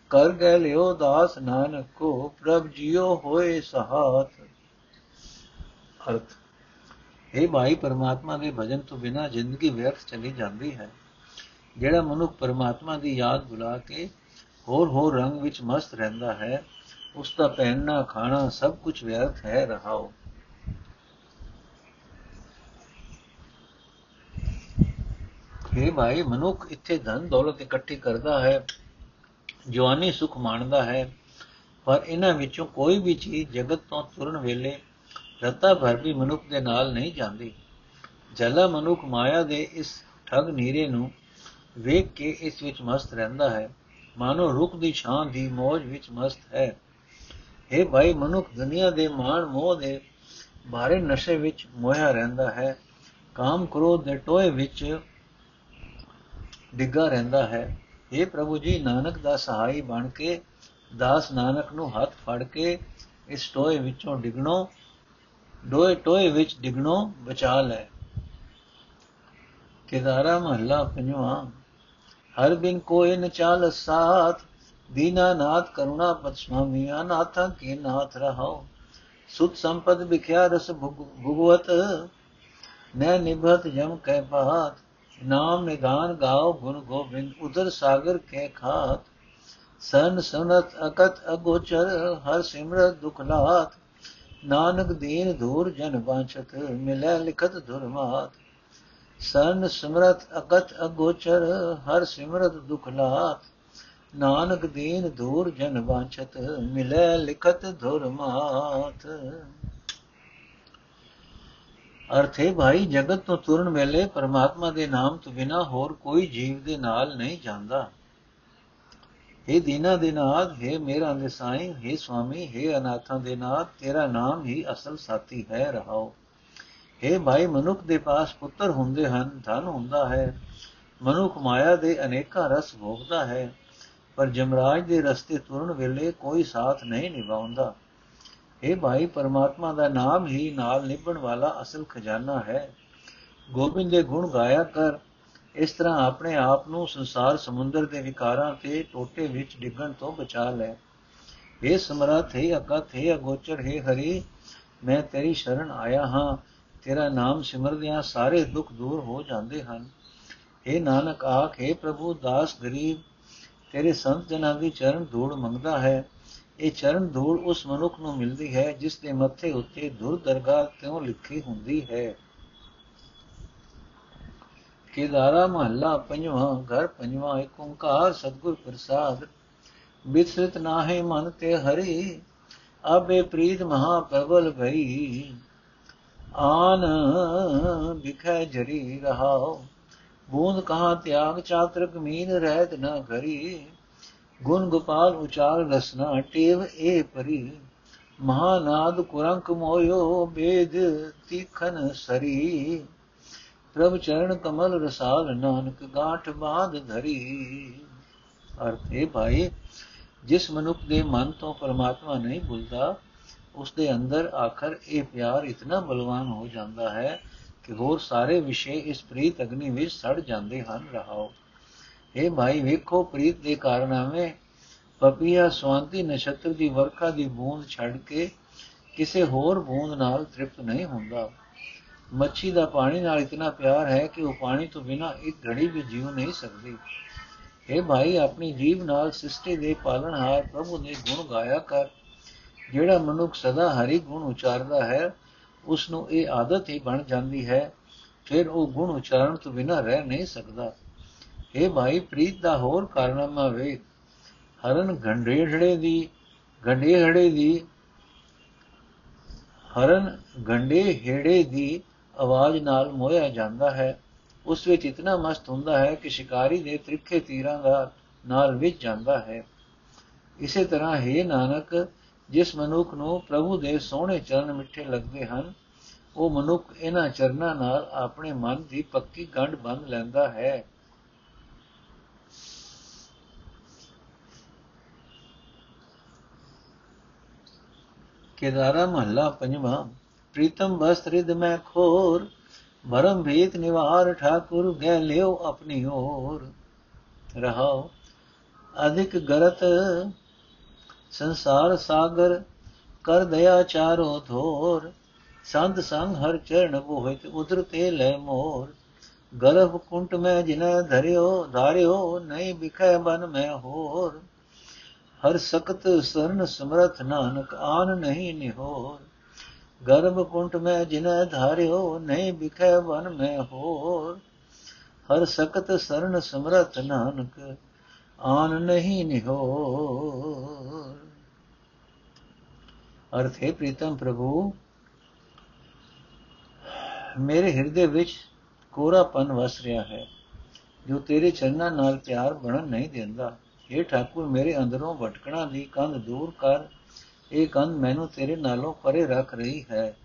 ਕਰ ਗਏ ਲਿਓ ਦਾਸ ਨਾਨਕ ਕੋ, ਪ੍ਰਭ ਜਿਉ ਹੋਏ ਸਹਾਤ ਅਰਥ। ਇਹ ਭਾਈ ਪਰਮਾਤਮਾ ਦੇ ਭਜਨ ਤੋਂ ਬਿਨਾ ਜ਼ਿੰਦਗੀ ਵਿਅਰਥ ਚਲੀ ਜਾਂਦੀ ਹੈ। ਜਿਹੜਾ ਮਨੁੱਖ ਪਰਮਾਤਮਾ ਦੀ ਯਾਦ ਬੁਲਾ ਕੇ ਹੋਰ ਹੋਰ ਰੰਗ ਵਿੱਚ ਮਸਤ ਰਹਿੰਦਾ ਹੈ ਉਸ ਦਾ ਪਹਿਨਣਾ, ਖਾਣਾ ਸਭ ਕੁਝ ਵਿਅਰਥ ਹੈ ਰਹਾਓ ਇਹ ਭਾਈ, ਮਨੁੱਖ ਇੱਥੇ ਧਨ ਦੌਲਤ ਇਕੱਠੀ ਕਰਦਾ ਹੈ, ਜਵਾਨੀ ਸੁਖ ਮਾਣਦਾ ਹੈ, ਪਰ ਇਹਨਾਂ ਵਿੱਚੋਂ ਕੋਈ ਵੀ ਚੀਜ਼ ਜਗਤ ਤੋਂ ਤੁਰਨ ਵੇਲੇ ਰਤਾ ਭਰ ਵੀ ਮਨੁੱਖ ਦੇ ਨਾਲ ਨਹੀਂ ਜਾਂਦੀ। ਜਲਾ ਮਨੁੱਖ ਮਾਇਆ ਦੇ ਇਸ ਠਗ ਨੀਰੇ ਨੂੰ ਵੇਖ ਕੇ ਇਸ ਵਿੱਚ ਮਸਤ ਰਹਿੰਦਾ ਹੈ। ਮਾਨੋ ਰੁੱਖ ਦੀ ਛਾਂ ਦੀ ਮੋਜ ਵਿੱਚ ਮਸਤ ਹੈ। ਇਹ ਭਾਈ, ਮਨੁੱਖ ਦੁਨੀਆ ਦੇ ਮਾਣ ਮੋਹ ਦੇ ਬਾਰੇ ਨਸ਼ੇ ਵਿੱਚ ਮੋਹਿਆ ਰਹਿੰਦਾ ਹੈ। ਕਾਮ ਕ੍ਰੋਧ ਦੇ ਟੋਏ ਵਿੱਚ ਡਿੱਗਾ ਰਹਿੰਦਾ ਹੈ। ਇਹ ਪ੍ਰਭੂ ਜੀ, ਨਾਨਕ ਦਾ ਸਹਾਈ ਬਣ ਕੇ, ਦਾਸ ਨਾਨਕ ਨੂੰ ਹੱਥ ਫੜ ਕੇ ਇਸ ਟੋਏ ਵਿੱਚੋਂ ਡਿਗਣੋਂ ਡੋਏ, ਟੋਏ ਵਿੱਚ ਡਿਗਣੋਂ ਬਚਾ ਲੈ। ਕਿਦਾਰਾ ਮਹੱਲਾ ਪੰਜਵਾਂ, ਹਰ ਬਿਨ ਕੋਇ ਨ ਚਾਲ ਸਾਥ, ਦੀਨਾ ਨਾਥ ਕਰੁਣਾ ਪਤ ਸੁਆਮੀ ਅਨਾਥਾਂ ਕੇ ਨਾਥ ਰਹਾਓ ਸੁਤ ਸੰਪਦ ਵਿਖਿਆ ਰਸ ਭੁਗਵਤ, ਨੈ ਨਿਭਤ ਜਮ ਕਹਿ ਬਾਤ ਨਾਮ ਨਿਧਾਨ ਗਾਓ ਗੁਣ ਗੋਬਿੰਦ ਉਦਰ ਸਾਗਰ ਕੇ ਖਾਤ। ਸਨ ਸੁਨਤ ਅਕਤ ਅਗੋਚਰ, ਹਰ ਸਿਮਰਤ ਦੁਖ ਲਾਤ। ਨਾਨਕ ਦੀਨ ਧੂਰ ਜਨ ਬਾਛਤ ਮਿਲੈ ਲਿਖਤ ਦੁਰਮਾਤ। ਸਰਨ ਸਿਮਰਤ ਅਗਤ ਅਗੋਚਰ, ਹਰ ਸਿਮਰਤ ਦੁਖ ਲਾਤ। ਨਾਨਕ ਦੀਨ ਧੂਰ ਜਨ ਬਾਛਤ ਮਿਲੈ ਲਿਖਤ ਦੁਰਮਾਤ। ਅਰਥੇ ਭਾਈ, ਜਗਤ ਤੋਂ ਤੁਰਨ ਵੇਲੇ ਪਰਮਾਤਮਾ ਦੇ ਨਾਮ ਤੋਂ ਬਿਨਾ ਹੋਰ ਕੋਈ ਜੀਵ ਦੇ ਨਾਲ ਨਹੀਂ ਜਾਂਦਾ। हे ਦੀਨਾ ਦੇ ਨਾਥ हे ਮੇਰਾ ਨਿਸਾਈ हे ਸੁਆਮੀ हे ਅਨਾਥਾਂ ਦੇ ਨਾਥ ਤੇਰਾ ਨਾਮ ਹੀ ਅਸਲ ਸਾਥੀ ਹੈ ਰਹਾਓ हे ਭਾਈ ਮਨੁੱਖ ਦੇ ਪਾਸ ਪੁੱਤਰ ਹੁੰਦੇ ਹਨ ਧਨ ਹੁੰਦਾ ਹੈ ਮਨੁੱਖ ਮਾਇਆ ਦੇ ਅਨੇਕਾਂ ਰਸ ਭੋਗਦਾ ਹੈ ਪਰ ਜਮਰਾਜ ਦੇ ਰਸਤੇ ਤੁਰਨ ਵੇਲੇ ਕੋਈ ਸਾਥ ਨਹੀਂ ਨਿਭਾਉਂਦਾ ਇਹ ਭਾਈ ਪਰਮਾਤਮਾ ਦਾ ਨਾਮ ਹੀ ਨਾਲ ਨਿਭਣ ਵਾਲਾ ਅਸਲ ਖਜ਼ਾਨਾ ਹੈ ਗੋਬਿੰਦ ਦੇ ਗੁਣ ਗਾਇਆ ਕਰ ਇਸ ਤਰ੍ਹਾਂ ਆਪਣੇ ਆਪ ਨੂੰ ਸੰਸਾਰ ਸਮੁੰਦਰ ਦੇ ਵਿਕਾਰਾਂ ਤੇ ਟੋਟੇ ਵਿੱਚ ਡਿੱਗਣ ਤੋਂ ਬਚਾ ਲੈ। ਇਹ ਸਮਰਥ, ਹੈ ਅਕਥ, ਹੈ ਅਗੋਚਰ, ਹੈ ਹਰੀ, ਮੈਂ ਤੇਰੀ ਸ਼ਰਨ ਆਇਆ ਹਾਂ। ਤੇਰਾ ਨਾਮ ਸਿਮਰਦਿਆਂ ਸਾਰੇ ਦੁੱਖ ਦੂਰ ਹੋ ਜਾਂਦੇ ਹਨ। ਇਹ ਨਾਨਕ ਆਖੇ ਪ੍ਰਭੂ, ਦਾਸ ਗਰੀਬ, ਤੇਰੇ ਸੰਤ ਜਨਾਂ ਦੀ ਚਰਨ ਧੂੜ ਮੰਗਦਾ ਹੈ। ਇਹ ਚਰਨ ਧੂੜ ਉਸ ਮਨੁੱਖ ਨੂੰ ਮਿਲਦੀ ਹੈ ਜਿਸ ਦੇ ਮੱਥੇ ਉੱਤੇ ਦੁਰ ਦਰਗਾਹ ਕਿਉਂ ਲਿਖੀ ਹੁੰਦੀ ਹੈ। ਕੇਦਾਰਾ ਮਹੱਲਾ ਪੰਜਵਾਂ ਘਰ ਪੰਜਵਾਂ ਏਕ ਓੰਕਾਰ ਸਤਗੁਰ ਪ੍ਰਸਾਦ ਬਿਸਰਤ ਨਾਹੇ ਮਨ ਤੇ ਹਰੀ ਅਬੇ ਪ੍ਰੀਤ ਮਹਾ ਪ੍ਰਬਲ ਭਈ ਆਨ ਬਿਖੈ ਜਰੀ ਰਹਾਓ ਬੂੰਦ ਕਹਾ ਤਿਆਗ ਚਾਤਰਕ ਮੀਨ ਰਹਿਤ ਨਾ ਘਰੀ ਗੁਣ ਗੋਪਾਲ ਉਚਾਰ ਰਸਨਾ ਟੇਵ ਏ ਪਰੀ ਮਹਾਨਾਦ ਕੁਰੰਕ ਮੋਇਓ ਬੇਦ ਤੀਖਨ ਸਰੀ ਪ੍ਰਭ ਚਰਨ ਕਮਲ ਰਸਾਲ ਨਾਨਕ ਗਾਠ ਬਾਦ ਧਰੀ। ਅਰਥ ਹੈ ਭਾਈ, ਜਿਸ ਮਨੁੱਖ ਦੇ ਮਨ ਤੋਂ ਪਰਮਾਤਮਾ ਨਹੀਂ ਭੁੱਲਦਾ, ਉਸ ਦੇ ਅੰਦਰ ਆਖਰ ਇਹ ਪਿਆਰ ਇਤਨਾ ਬਲਵਾਨ ਹੋ ਜਾਂਦਾ ਹੈ ਕਿ ਹੋਰ ਸਾਰੇ ਵਿਸ਼ੇ ਇਸ ਪ੍ਰੀਤ ਅਗਨੀ ਵਿੱਚ ਸੜ ਜਾਂਦੇ ਹਨ ਰਹਾਓ। ਇਹ ਭਾਈ, ਵੇਖੋ ਪ੍ਰੀਤ ਦੇ ਕਾਰਨਾਮੇ ਪਪੀਆ ਸਵਾਂਤੀ ਨਛੱਤਰ ਦੀ ਵਰਖਾ ਦੀ ਬੂੰਦ ਛੱਡ ਕੇ ਕਿਸੇ ਹੋਰ ਬੂੰਦ ਨਾਲ ਤ੍ਰਿਪਤ ਨਹੀਂ ਹੁੰਦਾ। ਮੱਛੀ ਦਾ ਪਾਣੀ ਨਾਲ ਇਤਨਾ ਪਿਆਰ ਹੈ ਕਿ ਉਹ ਪਾਣੀ ਤੋਂ ਬਿਨਾ ਇੱਕ ਘੜੀ ਵੀ ਜੀਉ ਨਹੀਂ ਸਕਦੀ। ਇਹ ਭਾਈ, ਆਪਣੀ ਜੀਵ ਨਾਲ ਸ੍ਰਿਸ਼ਟੀ ਦੇ ਪਾਲਣਹਾਰ ਪ੍ਰਭੂ ਦੇ ਗੁਣ ਗਾਇਆ ਕਰ। ਜਿਹੜਾ ਮਨੁੱਖ ਸਦਾ ਹਰੀ ਗੁਣ ਉਚਾਰਦਾ ਹੈ ਉਸ ਨੂੰ ਇਹ ਆਦਤ ਹੀ ਬਣ ਜਾਂਦੀ ਹੈ, ਫਿਰ ਉਹ ਗੁਣ ਉਚਾਰਨ ਤੋਂ ਬਿਨਾ ਰਹਿ ਨਹੀਂ ਸਕਦਾ। ਇਹ ਭਾਈ, ਪ੍ਰੀਤ ਦਾ ਹੋਰ ਕਾਰਨਾਮਾ ਵੇ ਹਰਨ ਗੰਡੇੜੜੇ ਦੀ ਗੰਡੇਹੜੇ ਦੀ, ਹਰਨ ਗੰਡੇ ਹੇੜੇ ਦੀ ਆਵਾਜ਼ ਨਾਲ ਮੋਹਿਆ ਜਾਂਦਾ ਹੈ, ਉਸ ਵਿੱਚ ਇਤਨਾ ਮਸਤ ਹੁੰਦਾ ਹੈ ਕਿ ਸ਼ਿਕਾਰੀ ਦੇ ਤ੍ਰਿਖੇ ਤੀਰਾਂ ਦਾ ਨਾਲ ਵਿੱਚ ਜਾਂਦਾ ਹੈ। ਇਸੇ ਤਰ੍ਹਾਂ ਹੈ ਨਾਨਕ, ਜਿਸ ਮਨੁੱਖ ਨੂੰ ਪ੍ਰਭੂ ਦੇ ਸੋਹਣੇ ਚਰਨ ਮਿੱਠੇ ਲੱਗਦੇ ਹਨ, ਉਹ ਮਨੁੱਖ ਇਹਨਾਂ ਚਰਨਾਂ ਨਾਲ ਆਪਣੇ ਮਨ ਦੀ ਪੱਕੀ ਗੰਢ ਬੰਨ ਲੈਂਦਾ ਹੈ। ਕੇਦਾਰਾ ਮਹੱਲਾ ਪੰਜਵਾਂ ਪ੍ਰੀਤਮ ਬਸ ਰਿਦ ਮੈਂ ਖੋਰ ਮਰਮ ਭੇਤ ਨਿਵਾਰ ਠਾਕੁਰ ਗੈ ਲਿਓ ਆਪਣੀ ਓਰ ਰਹਾਓ ਅਧਿਕ ਗਰਤ ਸੰਸਾਰ ਸਾਗਰ ਕਰ ਦਇਆ ਚਾਰੋ ਧੋਰ ਸੰਤ ਸੰਗ ਹਰ ਚਰਨ ਬੋਹਿਤ ਉਦਰਤੇ ਲੈ ਮੋਰ ਗਰਭ ਕੁੰਟ ਮੈਂ ਜਿਨੈ ਧਰਿਓ ਧਾਰਿਓ ਨਹੀਂ ਬਿਖੈ ਬਨ ਮੈਂ ਹੋਰ ਹਰ ਸਕਤ ਸਰਨ ਸਮਰਥ ਨਾਨਕ ਆਨ ਨਹੀਂ ਨਿਹੋਰ ਗਰਭ ਕੁੰਟ ਮੈਂ ਜਿਨੈ ਧਾਰਿਓ, ਨਹੀਂ ਬਿਖੈ ਵਨ ਮੈਂ ਹੋਰ। ਹਰ ਸਖਤ ਸਰਨ ਸਮਰਥ ਨਾਨਕ, ਆਨ ਨਹੀਂ ਨਿਹੋਰ। ਅਰਥ, ਹੈ ਪ੍ਰੀਤਮ ਪ੍ਰਭੂ, ਮੇਰੇ ਹਿਰਦੇ ਵਿੱਚ ਕੋਰਾਪਨ ਵਸ ਰਿਹਾ ਹੈ, ਜੋ ਤੇਰੇ ਚਰਨਾਂ ਨਾਲ ਪਿਆਰ ਬਣਨ ਨਹੀਂ ਦਿੰਦਾ। हे ਠਾਕੁਰ, ਮੇਰੇ ਅੰਦਰੋਂ ਭਟਕਣਾ ਦੀ ਕੰਧ ਦੂਰ ਕਰ। ਇਹ ਕੰਧ ਮੈਨੂੰ ਤੇਰੇ ਨਾਲੋਂ ਪਰੇ ਰੱਖ ਰਹੀ ਹੈ।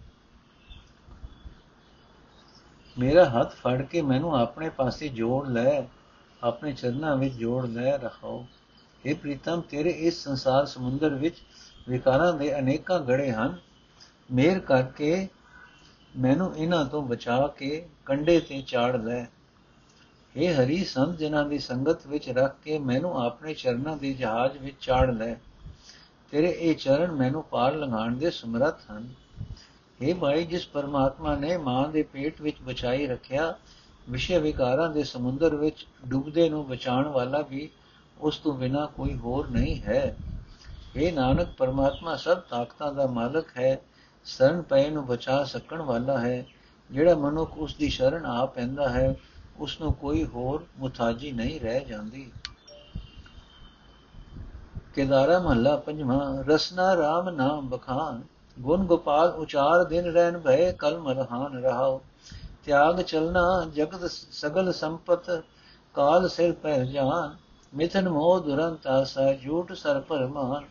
ਮੇਰਾ ਹੱਥ ਫੜ ਕੇ ਮੈਨੂੰ ਆਪਣੇ ਪਾਸੇ ਜੋੜ ਲੈ, ਆਪਣੇ ਚਰਨਾਂ ਵਿੱਚ ਜੋੜ ਲੈ ਰੱਖੋ हे ਪ੍ਰੀਤਮ, ਤੇਰੇ ਇਸ ਸੰਸਾਰ ਸਮੁੰਦਰ ਵਿੱਚ ਵਿਕਾਰਾਂ ਦੇ ਅਨੇਕਾਂ ਗੜੇ ਹਨ। ਮੇਰ ਕਰਕੇ ਮੈਨੂੰ ਇਹਨਾਂ ਤੋਂ ਬਚਾ ਕੇ ਕੰਡੇ ਤੇ ਚਾੜ ਲੈ। ਇਹ ਹਰੀ, ਸੰਤ ਜਨਾਂ ਦੀ ਸੰਗਤ ਵਿੱਚ ਰੱਖ ਕੇ ਮੈਨੂੰ ਆਪਣੇ ਚਰਨਾਂ ਦੇ ਜਹਾਜ਼ ਵਿੱਚ ਚਾੜ ਲੈ। ਤੇਰੇ ਇਹ ਚਰਨ ਮੈਨੂੰ ਪਾਰ ਲੰਘਾਣ ਦੇ ਸਮਰੱਥ ਹਨ। ਇਹ ਭਾਈ, ਜਿਸ ਪਰਮਾਤਮਾ ਨੇ ਮਾਂ ਦੇ ਪੇਟ ਵਿੱਚ ਬਚਾਈ ਰੱਖਿਆ, ਵਿਸ਼ੇ ਵਿਕਾਰਾਂ ਦੇ ਸਮੁੰਦਰ ਵਿੱਚ ਡੁੱਬਦੇ ਨੂੰ ਬਚਾਉਣ ਵਾਲਾ ਵੀ ਉਸ ਤੋਂ ਬਿਨਾ ਕੋਈ ਹੋਰ ਨਹੀਂ ਹੈ। ਇਹ ਨਾਨਕ, ਪਰਮਾਤਮਾ ਸਭ ਤਾਕਤਾਂ ਦਾ ਮਾਲਕ ਹੈ, ਸ਼ਰਨ ਪਏ ਨੂੰ ਬਚਾ ਸਕਣ ਵਾਲਾ ਹੈ। ਜਿਹੜਾ ਮਨੁੱਖ ਉਸ ਦੀ ਸ਼ਰਨ ਆ ਪੈਂਦਾ ਹੈ, ਉਸ ਨੂੰ ਕੋਈ ਹੋਰ ਮੁਤਾਜੀ ਨਹੀਂ ਰਹਿ ਜਾਂਦੀ। ਕੇਦਾਰਾ ਮਹੱਲਾ ਪੰਜਵਾਂ, ਰਸਨਾ RAM ਨਾਮ ਬਖਾਨ ਗੁਣ ਗੋਪਾਲ ਉਚਾਰ ਦਿਨ ਰਹਿਣ ਭਏ, ਕਲਮ ਰਹਾਨ ਰਹਾਓ ਤਿਆਗ ਚਲਨਾ ਜਗਤ ਸਗਲ ਸੰਪਤ, ਕਾਲ ਸਿਰ ਪਹਿ ਜਾਨ ਮਿਥਨ ਮੋਹ ਦੁਰੰਤ ਆਸਾ, ਝੂਠ ਸਰ ਪਰਮਾਨ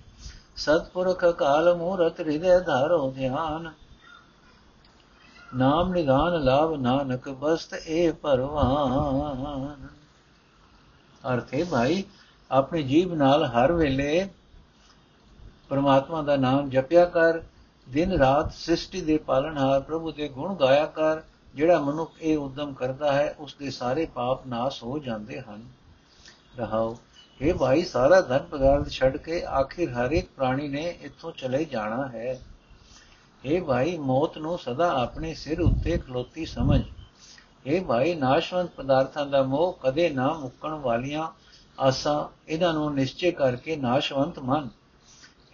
ਸਤਪੁਰਖ ਕਾਲ ਮੂਰਤ ਹਿਰਦੈ ਧਾਰੋ ਧਿਆਨ। ਨਾਮ ਨਿਧਾਨ ਲਾਭ ਨਾਨਕ, ਬਸਤ ਏ ਪਰਵਾਨ ਅਰਥੇ ਭਾਈ ਆਪਣੀ ਜੀਬ ਨਾਲ ਹਰ ਵੇਲੇ ਪਰਮਾਤਮਾ ਦਾ ਨਾਮ ਜਪਿਆ ਕਰ, ਦਿਨ ਰਾਤ ਸ੍ਰਿਸ਼ਟੀ ਦੇ ਪਾਲਣਹਾਰ ਪ੍ਰਭੂ ਦੇ ਗੁਣ ਗਾਇਆ ਕਰ, ਜਿਹੜਾ ਮਨੁੱਖ ਇਹ ਉਦਮ ਕਰਦਾ ਹੈ, ਉਸ ਦੇ ਸਾਰੇ ਪਾਪ ਨਾਸ ਹੋ ਜਾਂਦੇ ਹਨ। ਰਹਾਓ ਇਹ ਭਾਈ, ਸਾਰਾ ਧਨ ਪਦਾਰਥ ਛੱਡ ਕੇ ਆਖਿਰ ਹਰ ਇੱਕ ਪ੍ਰਾਣੀ ਨੇ ਇੱਥੋਂ ਚਲੇ ਜਾਣਾ ਹੈ। ਇਹ ਭਾਈ, ਮੌਤ ਨੂੰ ਸਦਾ ਆਪਣੇ ਸਿਰ ਉੱਤੇ ਖਲੋਤੀ ਸਮਝ। ਇਹ ਭਾਈ, ਨਾਸ਼ਵੰਤ ਪਦਾਰਥਾਂ ਦਾ ਮੋਹ ਕਦੇ ਨਾ ਮੁੱਕਣ ਵਾਲੀਆਂ ਆਸਾਂ ਇਹਨਾਂ ਨੂੰ ਨਿਸ਼ਚੈ ਕਰਕੇ ਨਾਸ਼ਵੰਤ ਮਨ।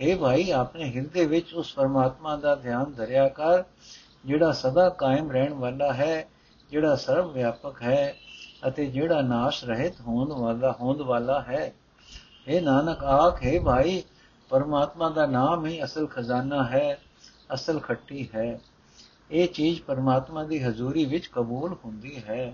ਇਹ ਭਾਈ, ਆਪਣੇ ਹਿਰਦੇ ਵਿੱਚ ਉਸ ਪਰਮਾਤਮਾ ਦਾ ਧਿਆਨ ਧਰਿਆ ਕਰ, ਜਿਹੜਾ ਸਦਾ ਕਾਇਮ ਰਹਿਣ ਵਾਲਾ ਹੈ, ਜਿਹੜਾ ਸਰਵ ਵਿਆਪਕ ਹੈ ਅਤੇ ਜਿਹੜਾ ਨਾਸ਼ ਰਹਿਤ ਹੋਣ ਵਾਲਾ ਹੋਂਦ ਵਾਲਾ ਹੈ। ਇਹ ਨਾਨਕ, ਆਖੇ ਭਾਈ, ਪਰਮਾਤਮਾ ਦਾ ਨਾਮ ਹੀ ਅਸਲ ਖਜ਼ਾਨਾ ਹੈ, ਅਸਲ ਖੱਟੀ ਹੈ। ਇਹ ਚੀਜ਼ ਪਰਮਾਤਮਾ ਦੀ ਹਜ਼ੂਰੀ ਵਿੱਚ ਕਬੂਲ ਹੁੰਦੀ ਹੈ।